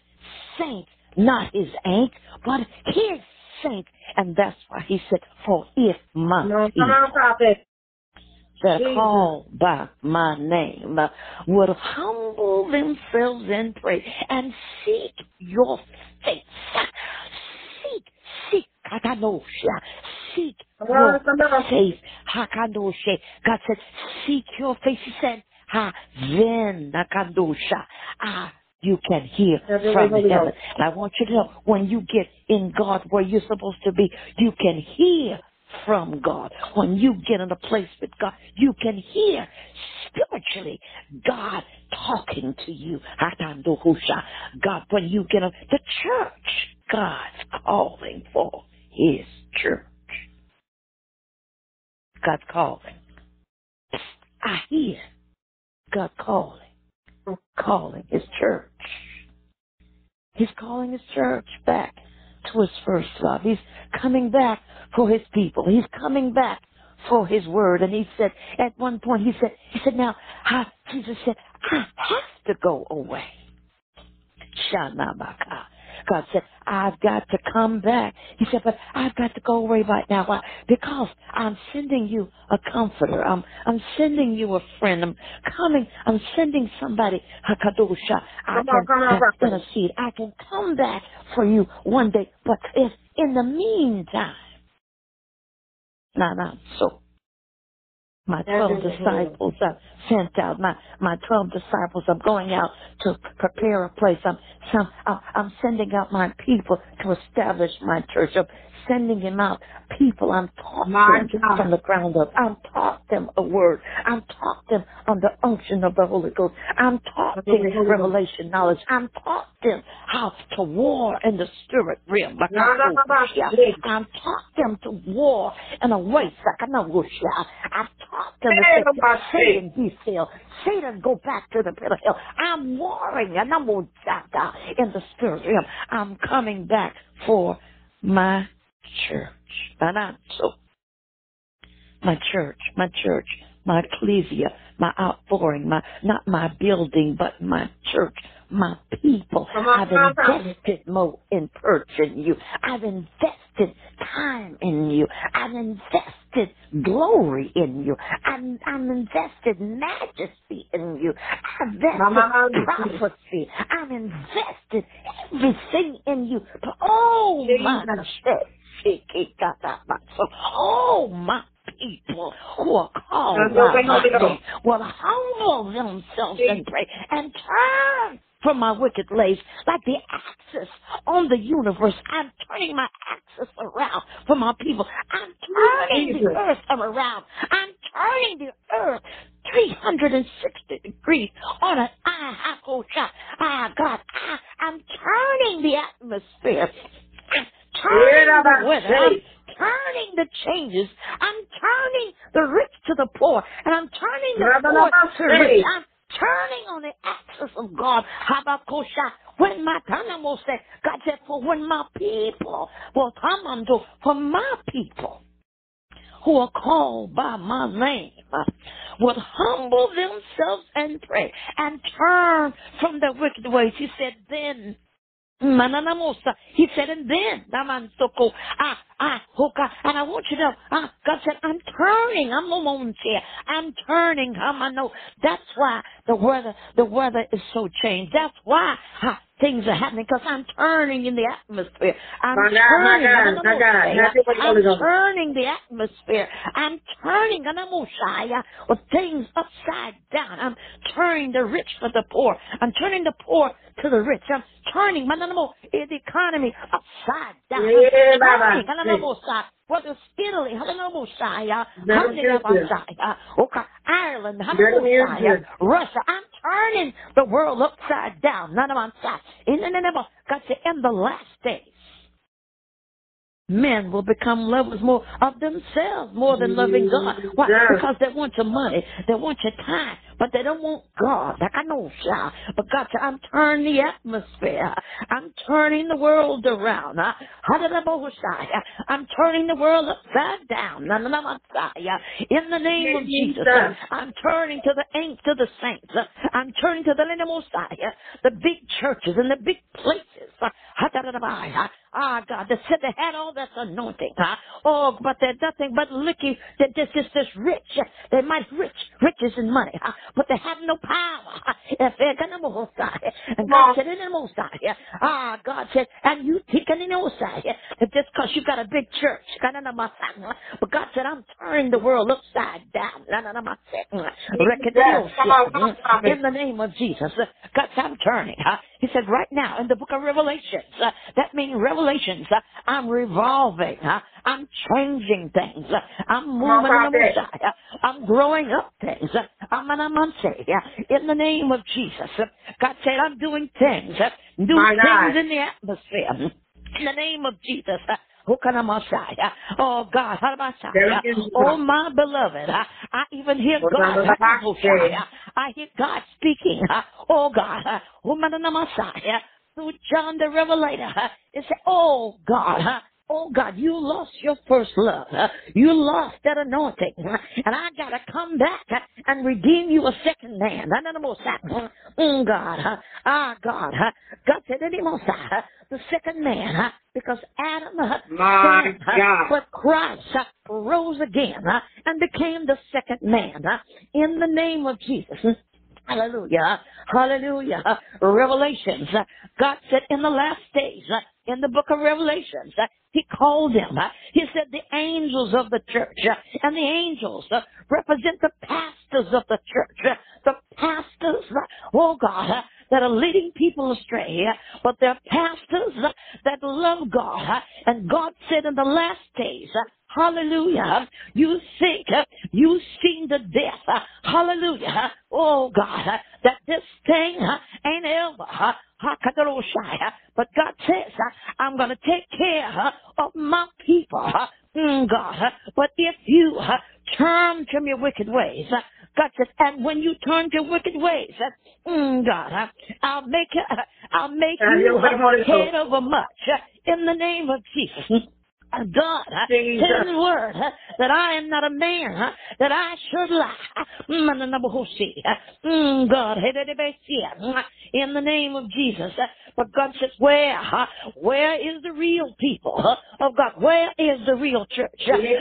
saints, not his ain't, but his saints. And that's why he said, for if my No, people come on, prophet. That Jesus. call by my name uh, would humble themselves and pray and seek your face. Seek, seek, Kakadosha. Seek your on, come on. face. Hakadosha. God said, seek your face. He said, ha, then, Nakadosha. Ah, you can hear from heaven. And I want you to know, when you get in God where you're supposed to be, you can hear from God. When you get in a place with God, you can hear spiritually God talking to you. God, when you get in the church, God's calling for His church. God's calling. I hear God calling, calling His church. He's calling His church back to His first love. He's coming back for His people. He's coming back for His word. And He said, at one point, He said, He said, now, I, Jesus said, I have to go away. God said, I've got to come back. He said, but I've got to go away right now. Why? Because I'm sending you a comforter. I'm, I'm sending you a friend. I'm coming. I'm sending somebody, Hakadosha. I Come on, come on, can intercede. I can come back for you one day. But if in the meantime, now, now, so my 12 disciples are sent out. My, my 12 disciples are going out to prepare a place. I'm, some, I'm I'm sending out my people to establish my church. I'm sending him out people. I'm taught them from the ground up. I'm taught them a word. I'm taught them on the unction of the Holy Ghost. I'm taught them revelation knowledge. I'm taught them how to war in the spirit realm. I'm taught them to war in a way. I've taught them to say, Satan, be still. Satan, go back to the pit of hell. I'm warring and I'm in the spirit realm. I'm coming back for my church. And so my church, my church, my ecclesia, my outpouring, my not my building, but my church, my people. I've come on, come on. invested more in purchasing you. I've invested time in you. I've invested glory in you. I'm, I'm invested majesty in you. I've invested prophecy. I'm invested everything in you. Oh my Oh my people who are called by my name will humble themselves and pray and turn from my wicked ways like the axis on the universe. I'm turning my axis around for my people. I'm turning the earth around. I'm turning the earth 360 degrees on an eye shot. Ah, God, I'm turning the atmosphere. I'm turning the weather. I'm turning the changes. I'm turning the rich to the poor. And I'm turning the poor to rich. I'm turning on the axis of God. Habakosha. When my animal said, God said, for when my people will come unto, for my people who are called by my name would humble themselves and pray and turn from their wicked ways. He said, then Mananamosa. He said, and then, Namansoko, ah, ah, hoka, and I want you to ah, God said, I'm turning, I'm almost here, I'm turning, um, I know, that's why the weather, the weather is so changed, that's why, things are happening, because I'm turning in the atmosphere, I'm My God, my turning, God, my God. Mananamosa, Happy Holy I'm turning the atmosphere, I'm turning, Anamoshaya, with things upside down, I'm turning the rich for the poor, I'm turning the poor to the rich, I'm turning, Mananamo, eh, the economy upside down, I'm turning, Anamosa, whether it's Italy, Hallelujah, Never Hallelujah, okay, Ireland, Never Hallelujah, hear Russia, I'm turning the world upside down, none of my in in the last days, men will become lovers more of themselves more than loving mm-hmm. God. Why? Yes. Because they want your money, they want your time, but they don't want God. Like I know, child. But God said, I'm turning the atmosphere. I'm turning the world around. Uh, Hallelujah. I'm turning the world upside down. In the name of Jesus. I'm turning to the ain't to the saints. I'm turning to the the big churches and the big places. Ah, God, they said they had all this anointing. Huh? Oh, but they're nothing but looking. They're just, just, just rich. They might rich, riches and money, huh? but they have no power. If they're gonna move aside. And God said, in the most high. Ah, God said, and you take in the. That just because you got a big church. God, no, my son, But God said, I'm turning the world upside down. In the name of Jesus. God said, I'm turning. Huh? He said, right now in the book of Revelations, uh, that means Revelations, uh, I'm revolving. Uh, I'm changing things. Uh, I'm moving in the. Messiah. I'm growing up things. Uh, I'm an amanse. Uh, in the name of Jesus. Uh, God said, I'm doing things. Uh, new My God. things in the atmosphere. In the name of Jesus. Uh, who can I Messiah? Oh God, how about There is Oh my beloved, I, I even hear God. about the how about Messiah? Messiah? I hear God speaking. uh, Oh God, uh, woman of the Messiah, through John the Revelator. uh, It said, Oh God, Oh God, you lost your first love. You lost that anointing. And I gotta come back and redeem you a second man. No, no, more second. Mm, God, ah God, uh, God said the second man, because Adam My uh, but Christ rose again and became the second man in the name of Jesus. Hallelujah. Hallelujah. Revelations. God said in the last days, in the book of Revelations, He called them. He said the angels of the church. And the angels represent the pastors of the church. The pastors, oh God, that are leading people astray. But they're pastors that love God. And God said in the last days, Hallelujah. You think you've seen the death. Hallelujah. Oh God, that this thing ain't uh, But God says, I'm going to take care of my people. uh, mm, God, but if you turn from your wicked ways, uh, and when you turn to wicked ways, uh, mm, God, uh, I'll make uh, I'll make And you you'll have Holy Ghost. head over much uh, in the name of Jesus. God, uh, Jesus. said the word that I am not a man that I should lie. Mm, and the Nabuhosi, God, in the name of Jesus. But God says, where? Where is the real people of God? Where is the real church?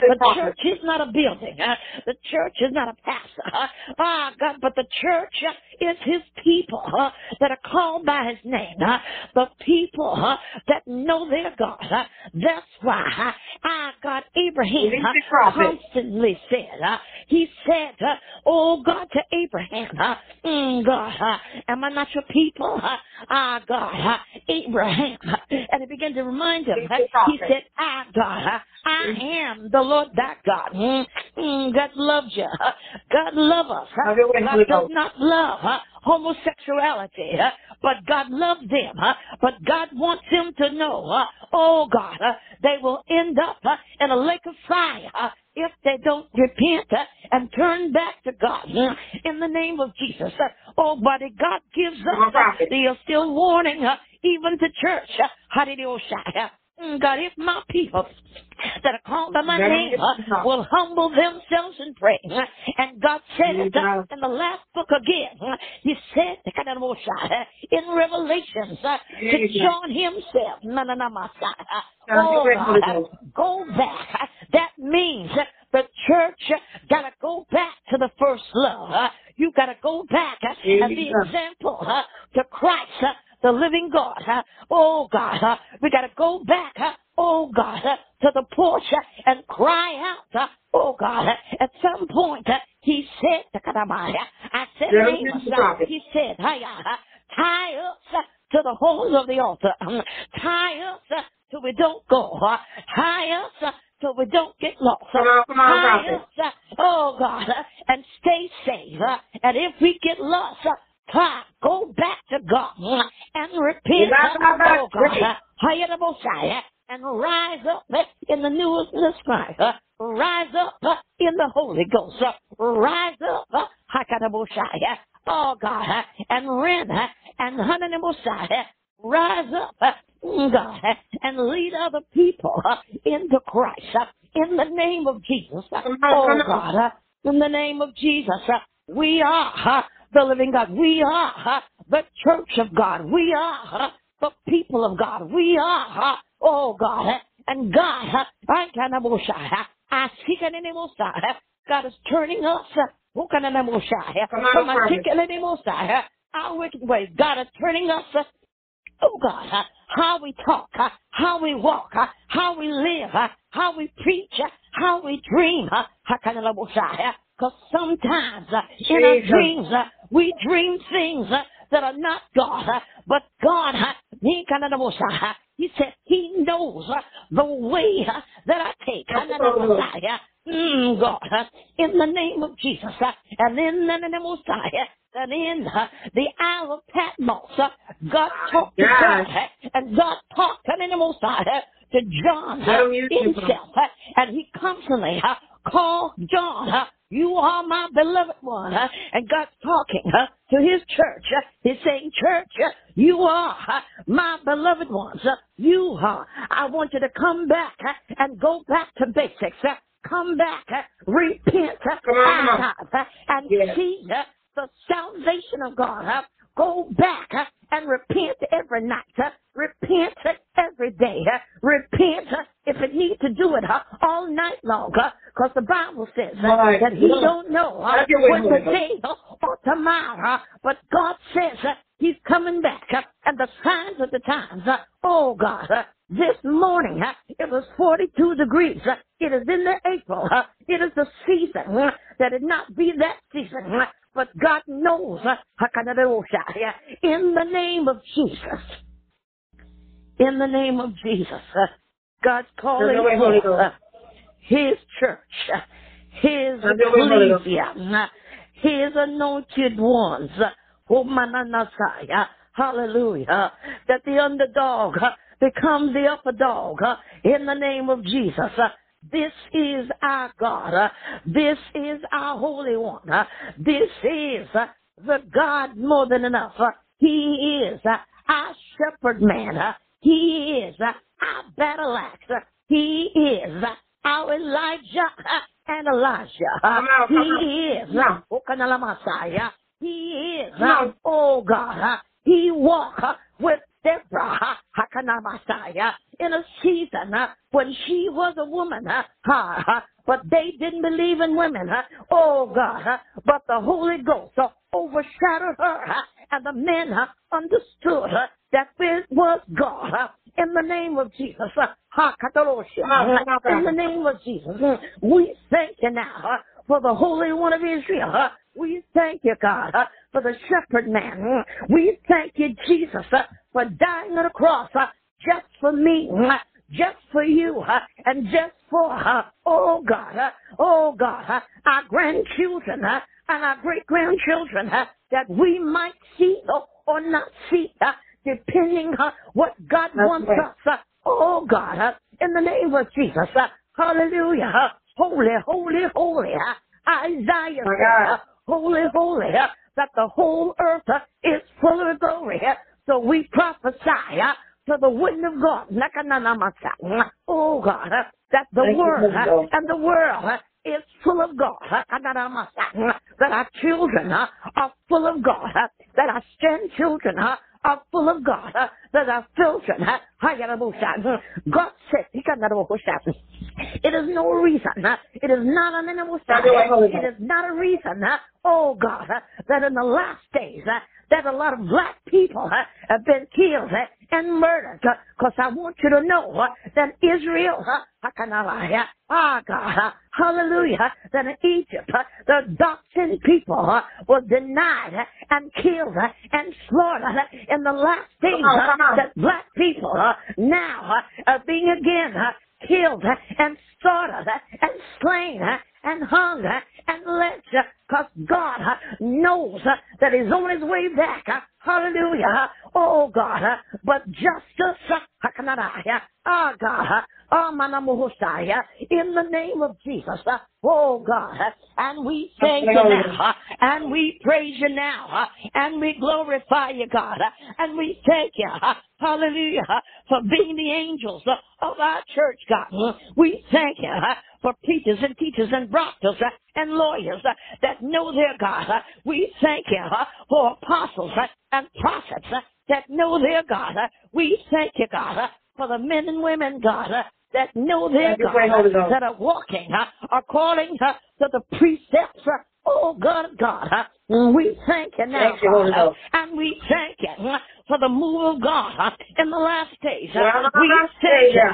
The church is not a building. The church is not a pastor. Ah, God, but the church is His people that are called by His name. uh, The people that know their God. uh, That's why, ah, God, Abraham constantly said, uh, he said, uh, oh God to Abraham, uh, mm, God, am I not your people? Ah, God, Abraham. and he began to remind him, he said, ah, God, I am the Lord that God. Mm, mm, God loves you. God loves us. Have your way, God does not love homosexuality, but God loves them. But God wants them to know, oh God, they will end up in a lake of fire if they don't repent and turn back to God in the name of Jesus. Oh, buddy, God gives us the still warning, even to church. Hallelujah. Mm, God, if my people that are called by my name get this out. will humble themselves and pray. And God said it in the last book again. He said in Revelations uh, to John himself. Oh, God, go back. That means the church uh, gotta go back to the first love. You gotta go back as the example to Christ. The living God. uh, Oh God, uh, we gotta go back. uh, Oh God, to the porch and cry out. Oh God, at some point he said, I said, Yeah, name listen to he said, "Hiya, uh, tie us to the horns of the altar. Tie us uh, till we don't go. Tie us uh, till we don't get lost. Come on, come on, Tie us, uh, oh God, and stay safe. And if we get lost, go back to God and repent. Oh God, and rise up in the newest of uh, Rise up in the Holy Ghost. Rise up, oh God, and uh, and the Rise up, God, and lead other people into Christ in the name of Jesus. Oh. God, in the name of Jesus, we are the living God. We are the church of God. We are the people of God. We are, oh God, and God, I can I seek an Messiah. God is turning us. who can I Messiah? Come on, From a prophet. tickling Messiah. Our wicked ways. God is turning us. Oh God, how we talk, how we walk, how we live, how we preach, how we dream, because sometimes uh, in our dreams we dream things uh, that are not God, uh, but God, uh, he uh, he said he knows uh, the way uh, that I take. Mm, God, in the name of Jesus, and in the name of Messiah, and in the Isle of Patmos, God talked to. God, and God talked to the Messiah to John Let him use you, himself, and he constantly called John, you are my beloved one, and God's talking to his church. He's saying, church, you are my beloved ones. You are. I want you to come back and go back to basics. Come back, repent, Come on, come on. and Yes. see the salvation of God. Go back uh, and repent every night. Uh, repent every day. Uh, repent uh, if it needs to do it uh, all night long. Because the Bible says uh, Right. that He don't know uh, Have your way, when Holy today uh, or tomorrow. uh, But God says uh, He's coming back. uh, and the signs of the times. Uh, oh God. Uh, this morning, it was 42 degrees. It is in the April. It is the season that it not be that season. But God knows. Uh, in the name of Jesus. In the name of Jesus. Uh, God's calling Have your way, Holy Ghost. uh, His church, His Have your way, Holy Ghost. ecclesia, His anointed ones. Hallelujah. That the underdog becomes the upper dog in the name of Jesus. This is our God. uh, This is our Holy One. uh, This is uh, the God more than enough. Uh, he is uh, our shepherd man. Uh, he is our battle axe. He is our Elijah and Elijah. Come on, come He is Okanala Messiah. He is, oh God, he walked with Deborah, in a season uh, when she was a woman, uh, but they didn't believe in women, uh, oh God, but the Holy Ghost overshadowed her, and the men understood that it was ah, God. In the name of Jesus, in the name of Jesus, we thank you now for the Holy One of Israel. We thank you, God, for the shepherd man. Mm, we thank you, Jesus, for dying on the cross just for me, just for you, and just for, oh God, oh God, our grandchildren and our great grandchildren, that we might see or not see, depending on what God wants right. us. Oh God, in the name of Jesus, hallelujah, holy, holy, holy. Isaiah God. holy, holy, that the whole earth is full of glory. So we prophesy uh, to the wind of God, oh God, uh, that the Thank world Holy Ghost. Uh, and the world is full of God, that our children are full of God, that our grandchildren are full of God, that our children, God said, it is no reason. It is not an animal Have your way, Holy Ghost. It is not a reason, oh God, that in the last days that a lot of black people have been killed and murdered. Because I want you to know that Israel, ah God, hallelujah, that in Egypt, the dark-skinned people were denied and killed and slaughtered in the last days That black people uh, now uh, are being again uh, killed and slaughtered and slain and hung and lynched because God knows that he's on his way back. Hallelujah. Oh God. But justice, ah oh God, ah manamuhusaya, in the name of Jesus. Uh, oh God. Uh, and we thank you now. Uh, and we praise you now. And we glorify you, God. And we thank you. Hallelujah. For being the angels of our church, God. We thank you for preachers and teachers and doctors and lawyers that know their God. We thank you for apostles and prophets that know their God. We thank you, God, for the men and women, God, uh, that know their Have your way, uh, Holy God, Ghost. that are walking uh, according to the precepts. Oh God, God, we thank you now, Thank you, God, and we thank you for the move of God in the last days. Yeah, We thank you,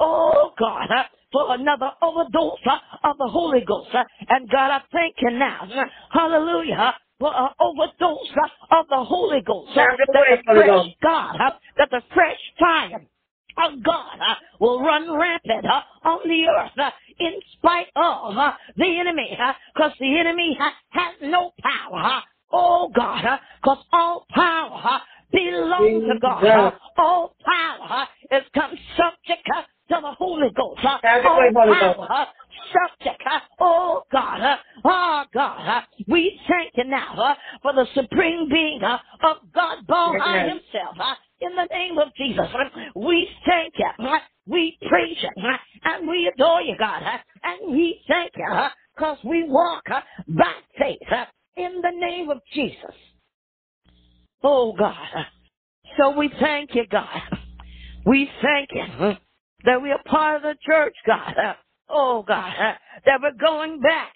oh God, for another overdose of the Holy Ghost. And God, I thank you now, hallelujah, for an overdose of the Holy Ghost. That the fresh. God, that the fresh fire of God uh, will run rampant uh, on the earth uh, in spite of uh, the enemy, because the enemy uh, has no power. uh, Oh God, because all power uh, belongs to God. uh, All power uh, is come subject uh, to the Holy Ghost. uh, All power uh, subject. uh, Oh God, uh, oh God, uh, we thank you now uh, for the supreme being uh, of God by Amen. Himself. In the name of Jesus, we thank you. We praise you and we adore you, God, and we thank you because we walk by faith in the name of Jesus. Oh God, so we thank you, God. We thank you that we are part of the church, God. Oh God, that we're going back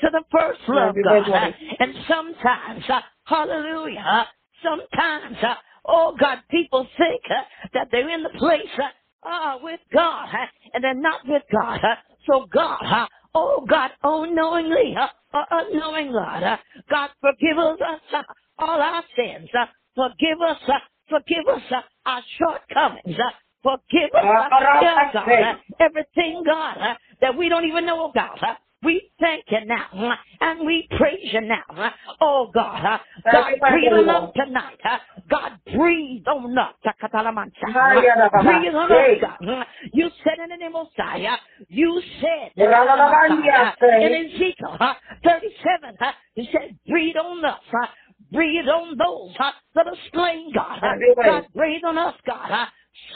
to the first love, Have your way, God. And sometimes, hallelujah, sometimes, oh God, people think uh, that they're in the place uh, uh, with God, uh, and they're not with God. Uh, so God, uh, oh God, unknowingly, uh, uh, unknowing God, God forgive us uh, all our sins. Uh, forgive us, uh, forgive us uh, our shortcomings. Uh, forgive us, uh, God, everything, God, uh, that we don't even know about. We thank you now, and we praise you now. Oh God, God, breathe on us tonight. God, breathe on us. Takatalamansa, yeah, Baba. Breathe on us, You said in the name of Messiah, you said Yeah, Baba, Baba, yeah, say. in Ezekiel uh, 37, uh, you said, breathe on us. Breathe on those that are slain, God. Have your way. God, breathe on us, God.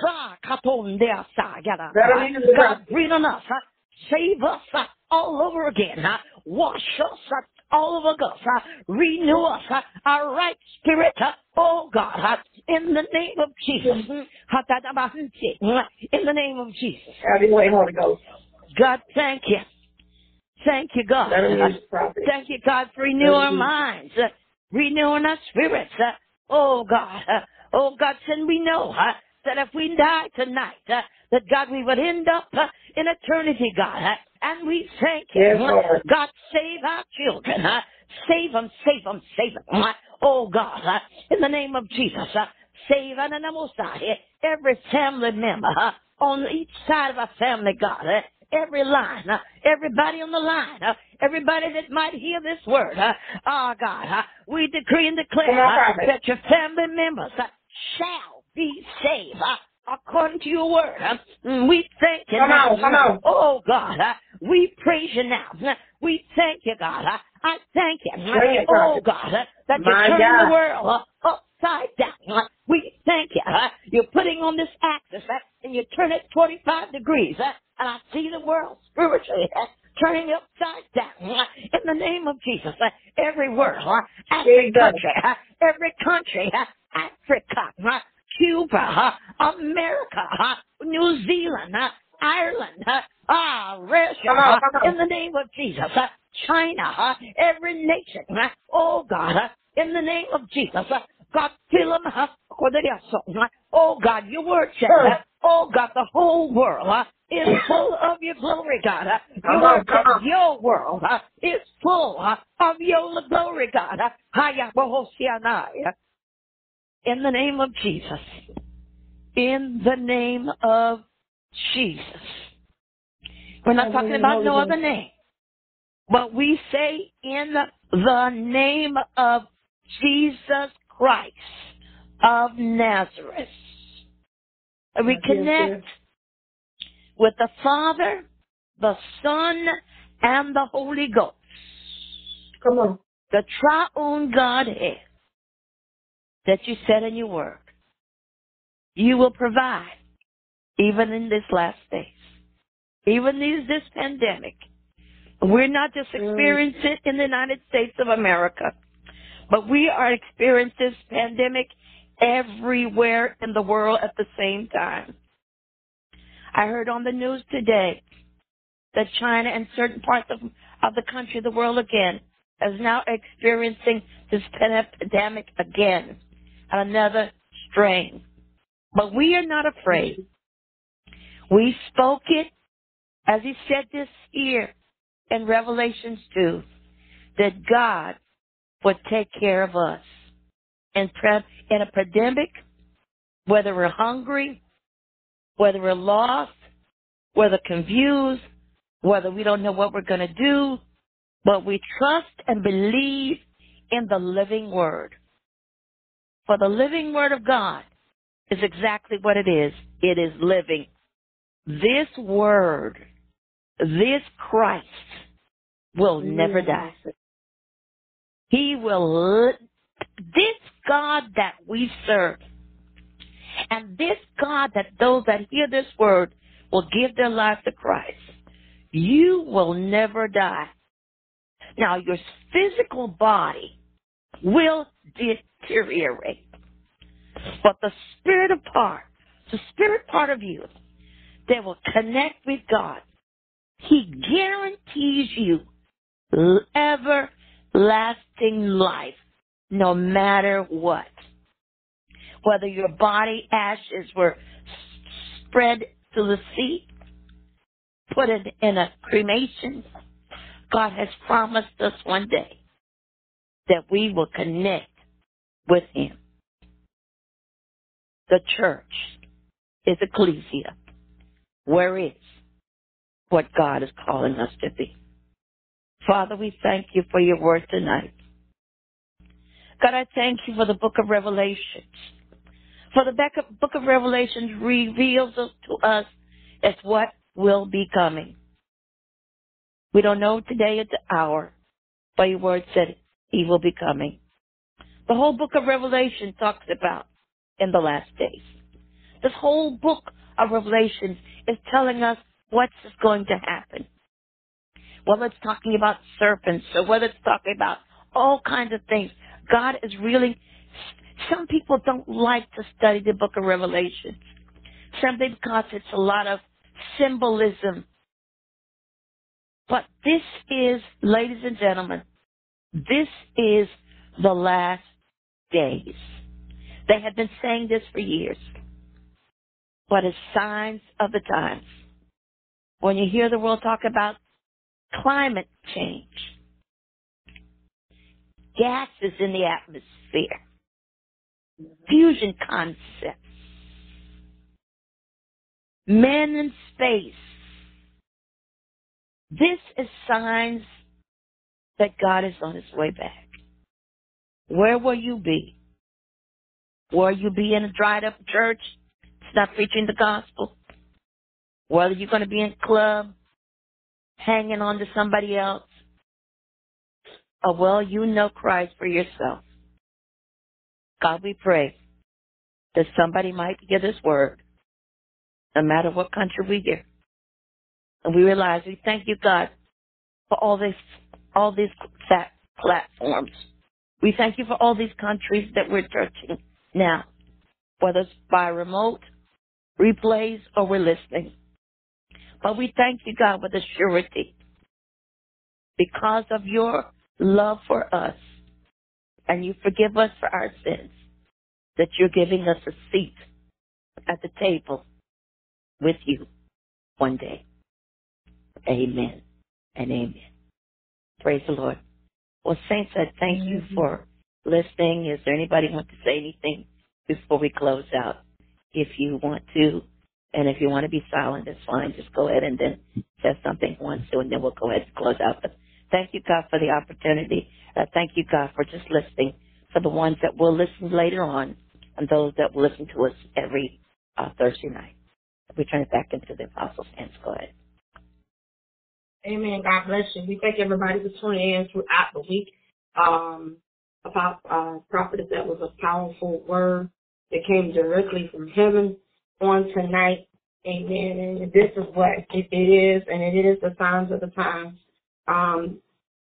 Sa katondea sa yada. Better use the God, breathe on us. Save us all over again. huh? Wash us uh, all over us. huh? Renew us. huh? Our right spirit. huh? Oh God, huh? in the name of Jesus. Mm, ha, da, da, ba, mm, si. Mm, In the name of Jesus. Have your way, Holy Ghost. God, thank you. Thank you, God. Let him use the prophet. Thank you, God, for renewing our minds, uh, renewing our spirits. Uh, oh, God. Uh, oh, God, and we know uh, that if we die tonight, uh, that, God, we would end up uh, in eternity, God. And we thank you. Yes, God, save our children. Uh, save them, save them, save them. Uh, oh, God, uh, in the name of Jesus, uh, save uh, every family member uh, on each side of our family, God. Uh, every line, uh, everybody on the line, uh, everybody that might hear this word. Uh, oh, God, uh, we decree and declare uh, that your family members uh, shall be saved. Uh, According to your word, we thank you. Come now. on, come on. Oh God, we praise you now. We thank you, God. I thank you. It, Oh. God, that you're My turning the world upside down. We thank you. You're putting on this axis and you turn it 45 degrees. And I see the world spiritually turning upside down. In the name of Jesus, every world, every country, every country, Africa, Cuba, America, New Zealand, Ireland, ah, Russia, Come on, come on. in the name of Jesus, China, every nation, oh God, in the name of Jesus, God, fill them with their soul. Oh God, your word says, uh, oh God, the whole world is full of your glory, God. Your word says your world is full of your glory, God. In the name of Jesus. In the name of Jesus. We're not talking about no other name. But we say in the name of Jesus Christ of Nazareth. And we connect with the Father, the Son, and the Holy Ghost. Come on. The triune Godhead that you said in your word. You will provide even in this last days. Even these this pandemic. We're not just Mm. experiencing it in the United States of America, but we are experiencing this pandemic everywhere in the world at the same time. I heard on the news today that China and certain parts of, of the country, the world again, is now experiencing this pandemic again, another strain. But we are not afraid. We spoke it, as he said this here in Revelations 2, that God would take care of us. In, pre- in a pandemic, whether we're hungry, whether we're lost, whether confused, whether we don't know what we're going to do, but we trust and believe in the living word. For the living word of God is exactly what it is. It is living. This word, this Christ will never die. He will, this God that we serve, and this God that those that hear this word will give their life to Christ, you will never die. Now, your physical body will deteriorate, but the spirit of part, the spirit part of you that will connect with God, He guarantees you everlasting life, no matter what. Whether your body ashes were spread to the sea, put it in a cremation, God has promised us one day that we will connect with Him. The church is ecclesia, where is what God is calling us to be. Father, we thank you for your word tonight. God, I thank you for the book of Revelations. For the book of Revelations reveals to us as what will be coming. We don't know today at the hour, but your word said he will be coming. The whole book of Revelation talks about in the last days. This whole book of Revelation is telling us what's going to happen. Whether it's talking about serpents or whether it's talking about all kinds of things. God is really, some people don't like to study the book of Revelations. Simply because it's a lot of symbolism. But this is, ladies and gentlemen, this is the last days. They have been saying this for years. But it's signs of the times. When you hear the world talk about climate change, gases in the atmosphere, fusion concepts, men in space. This is signs that God is on his way back. Where will you be? Will you be in a dried up church? It's not preaching the gospel. Whether you're going to be in a club, hanging on to somebody else, or well, you know Christ for yourself. God, we pray that somebody might hear this word, no matter what country we hear. And we realize we thank you, God, for all this, all these platforms. We thank you for all these countries that we're touching now, whether it's by remote, replays, or we're listening. But we thank you, God, with a surety because of your love for us and you forgive us for our sins, that you're giving us a seat at the table with you one day. Amen and amen. Praise the Lord. Well, Saints, I thank you for listening. Is there anybody want to say anything before we close out? If you want to, and if you want to be silent, it's fine. Just go ahead and then say something once, and then we'll go ahead and close out. But thank you, God, for the opportunity. Uh, thank you, God, for just listening. For the ones that will listen later on, and those that will listen to us every uh, Thursday night. We turn it back into the apostles' hands. Go ahead. Amen. God bless you. We thank everybody for tuning in throughout the week. Um, about uh, prophetess, that was a powerful word that came directly from heaven on tonight. Amen. And this is what it is, and it is the signs of the times. Um,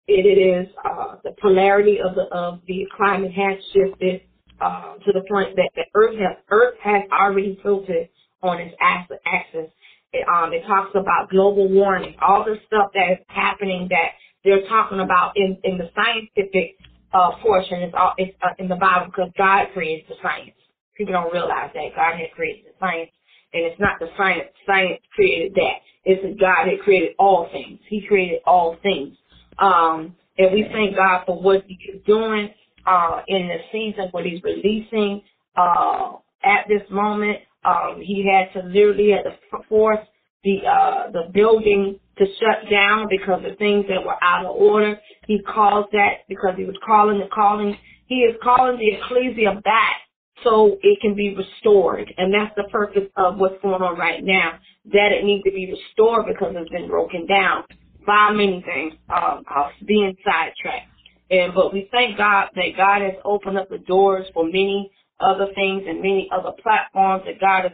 it, it is uh, the polarity of the of the climate has shifted uh, to the point that the Earth has Earth has already tilted on its axis it, um, it talks about global warming, all the stuff that is happening that they're talking about in, in the scientific uh, portion is all it's uh, in the Bible because God created the science. People don't realize that God had created the science, and it's not the science. Science created that. It's that God that created all things. He created all things. Um, and we thank God for what He is doing uh, in the season, what He's releasing uh, at this moment. Um, he had to literally had to force the uh, the building to shut down because of things that were out of order. He caused that because he was calling the calling. He is calling the ecclesia back so it can be restored, and that's the purpose of what's going on right now. That it needs to be restored because it's been broken down by many things. Um, being sidetracked. And but we thank God that God has opened up the doors for many other things and many other platforms that God is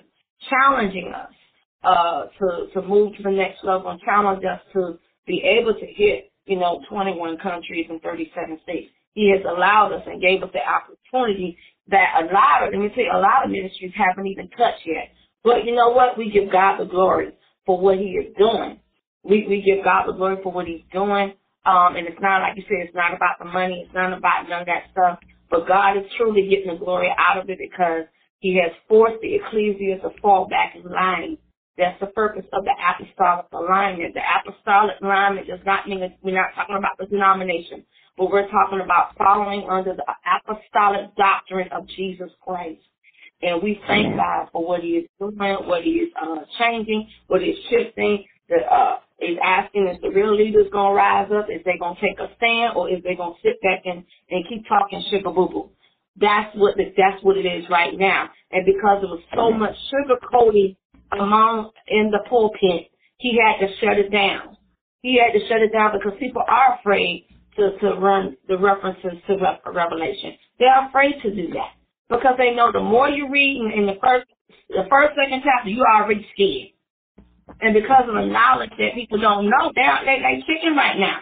challenging us uh, to to move to the next level and challenge us to be able to hit you know 21 countries and 37 states. He has allowed us and gave us the opportunity that a lot of let me tell you a lot of ministries haven't even touched yet. But you know what? We give God the glory for what He is doing. We we give God the glory for what He's doing. Um, and it's not like you said, it's not about the money, it's not about none of that stuff. But God is truly getting the glory out of it because He has forced the ecclesia to fall back in line. That's the purpose of the apostolic alignment. The apostolic alignment does not mean that we're not talking about the denomination, but we're talking about following under the apostolic doctrine of Jesus Christ. And we thank God for what He is doing, what He is uh, changing, what He is shifting. The uh, is asking is the real leaders gonna rise up? Is they gonna take a stand, or is they gonna sit back and and keep talking sugar boo boo? That's what the, that's what it is right now. And because there was so much sugar coating among in the pulpit, he had to shut it down. He had to shut it down because people are afraid to to run the references to Revelation. They're afraid to do that because they know the more you read in, in the first the first, second chapter, you are already scared. And because of the knowledge that people don't know, they're they they chicken right now.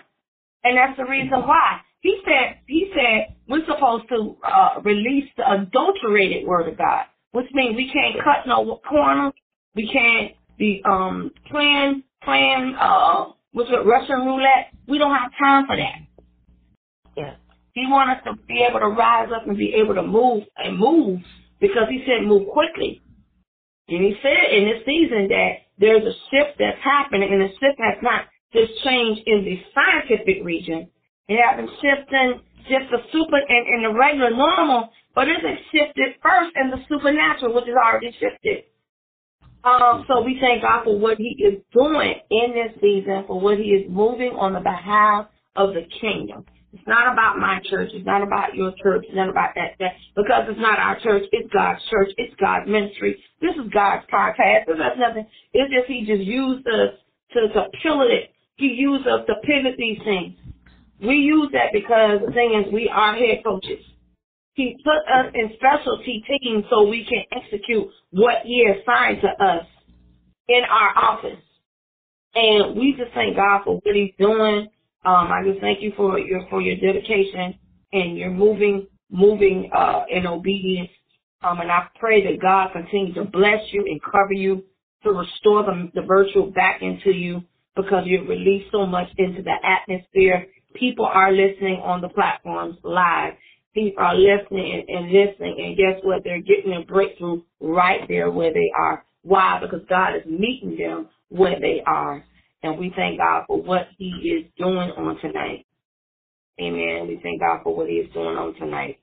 And that's the reason why. He said he said we're supposed to uh, release the adulterated word of God, which means we can't cut no corners, we can't be um playing playing uh it Russian roulette. We don't have time for that. Yes. He wants us to be able to rise up and be able to move and move because he said move quickly. And he said in this season that there's a shift that's happening and the shift has not just changed in the scientific region. It hasn't shifted just the super and, and the regular normal, but it's shifted first in the supernatural, which is already shifted. Um, so we thank God for what He is doing in this season, for what He is moving on the behalf of the kingdom. It's not about my church. It's not about your church. It's not about that, that. Because it's not our church. It's God's church. It's God's ministry. This is God's podcast. This has nothing. It's just He just used us to, to pivot it. He used us to pivot these things. We use that because the thing is we are head coaches. He put us in specialty teams so we can execute what He assigned to us in our office. And we just thank God for what He's doing. Um, I just thank you for your for your dedication and your moving moving uh, in obedience. Um, and I pray that God continue to bless you and cover you to restore the, the virtue back into you because you've released so much into the atmosphere. People are listening on the platforms live. People are listening and, and listening, and guess what? They're getting a breakthrough right there where they are. Why? Because God is meeting them where they are. And we thank God for what He is doing on tonight. Amen. We thank God for what He is doing on tonight.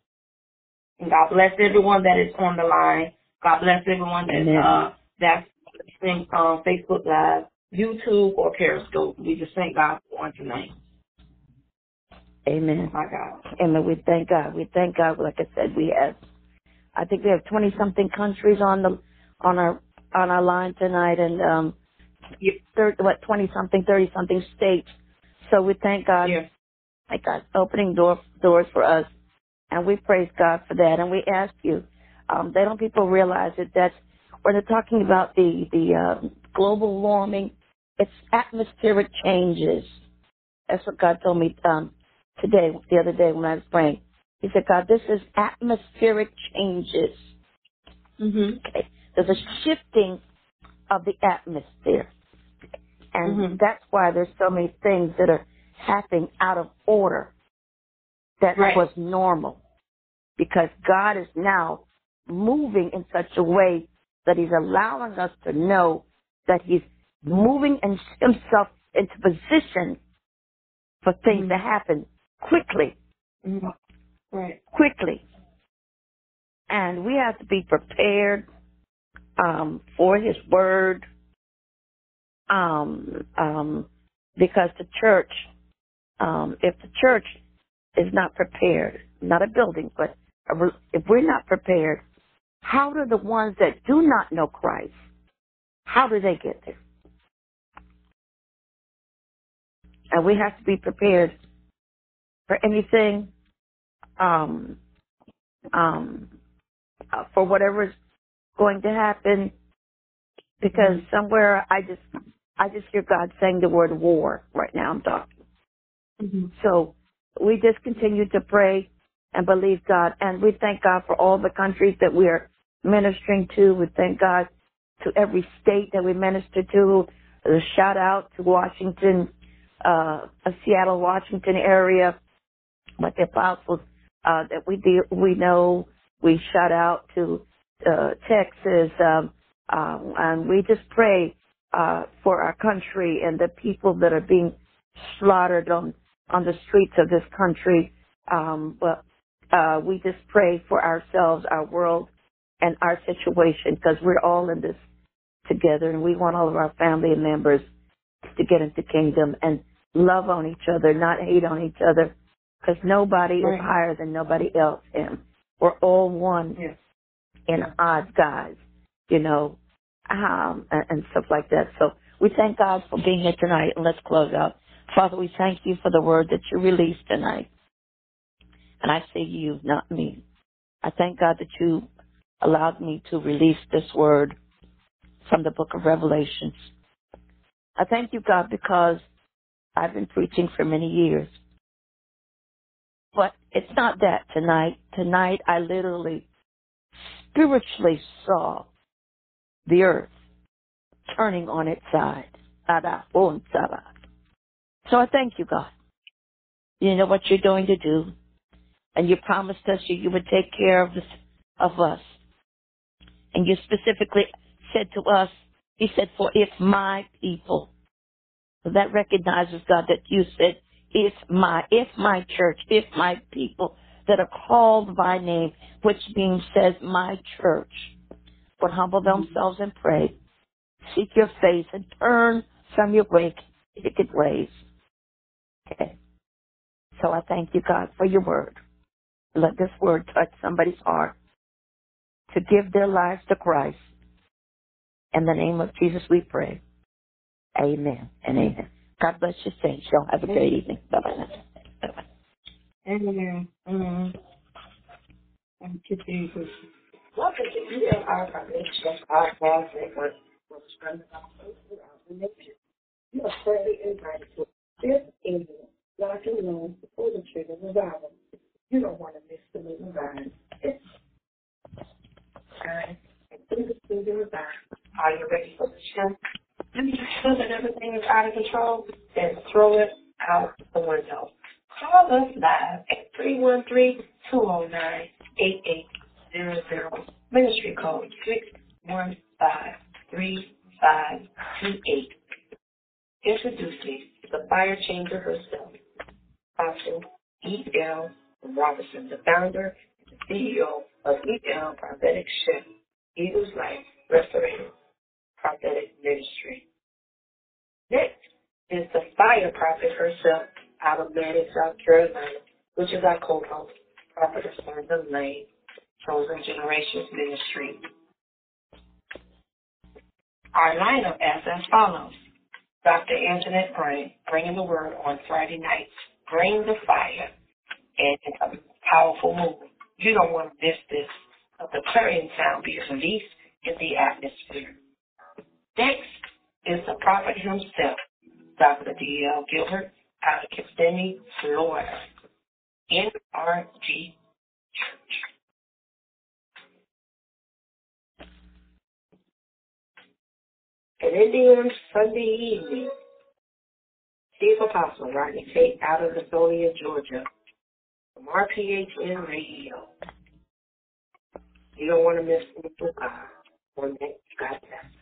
And God bless everyone that is on the line. God bless everyone that's uh that's listening on Facebook Live, YouTube, or Periscope. We just thank God for on tonight. Amen. My God. Amen. We thank God. We thank God. Like I said, we have, I think we have 20 something countries on the, on our, on our line tonight and, um, 30, what, 20 something, 30 something states. So we thank God. Yeah. Thank God opening door, doors for us. And we praise God for that. And we ask you, um, they don't people realize it that when they're talking about the, the, uh, global warming, it's atmospheric changes. That's what God told me, um, today, the other day when I was praying. He said, God, this is atmospheric changes. Mm-hmm. Okay. There's a shifting of the atmosphere. And Mhm. that's why there's so many things that are happening out of order that Right. was normal. Because God is now moving in such a way that He's allowing us to know that He's moving in Himself into position for things Mhm. to happen quickly, Mm-hmm. Right. quickly. And we have to be prepared um, for His Word, um, um, because the church, um, if the church is not prepared, not a building, but a, if we're not prepared, how do the ones that do not know Christ, how do they get there? And we have to be prepared for anything, um, um, uh, for whatever going to happen, because somewhere I just, I just hear God saying the word war right now. I'm talking. Mm-hmm. So we just continue to pray and believe God, and we thank God for all the countries that we are ministering to. We thank God to every state that we minister to. A shout out to Washington, uh, Seattle, Washington area, but the apostles uh, that we deal, we know. We shout out to uh, Texas, um, um, and we just pray uh, for our country and the people that are being slaughtered on on the streets of this country. Um, but uh, we just pray for ourselves, our world, and our situation because we're all in this together, and we want all of our family members to get into kingdom and love on each other, not hate on each other, because nobody Right. is higher than nobody else. And we're all one Yes. In odd guys, you know, um, and, and stuff like that. So we thank God for being here tonight, and let's close out. Father, we thank you for the word that you released tonight. And I say you, not me. I thank God that you allowed me to release this word from the book of Revelations. I thank you, God, because I've been preaching for many years. But it's not that tonight. Tonight I literally spiritually saw the earth turning on its side. So I thank you, God. You know what you're going to do. And you promised us you would take care of, this, of us. And you specifically said to us, He said, for if my people, that recognizes, God, that you said, if my, if my church, if my people that are called by name, which means says my church, would humble mm-hmm. themselves and pray, seek your face and turn from your wicked ways. Okay. So I thank you, God, for your word. Let this word touch somebody's heart to give their lives to Christ. In the name of Jesus, we pray. Amen and amen. God bless you, saints. Y'all have a great evening. Bye bye. Amen. Mm-hmm. Thank you, Jesus. Welcome to ELR Foundation Podcast Network, which runs throughout the nation. You are cordially invited to this evening, Lock and Loan for the Children Revival. You don't want to miss the new revival. It's time and through the Children Revival. Are you ready for the show? If you feel that everything is out of control, then throw it out the window. Call us live at 313-209-8800. Ministry code 6153528. Introducing the fire changer herself, Apostle E.L. Robinson, the founder and the CEO of E.L. Prophetic Shift, Eagles Life Restorative Prophetic Ministry. Next is the fire prophet herself out of Manning, South Carolina, which is our co-host, Prophet Prophetess Brenda Lane, Chosen Generations Ministry. Our lineup is as follows. Dr. Anjanette Bray, bringing the word on Friday nights. Bring the fire. And a powerful move. You don't want to miss this. The clarion sound be released in the atmosphere. Next is the prophet himself, Dr. D.L. Gilbert, Kissimmee, Florida, NRG Church. And Indian Sunday evening, Chief Apostle Rodney Tate out of Lithonia, Georgia, from RPHN Radio. You don't want to miss Mr. God on that God bless.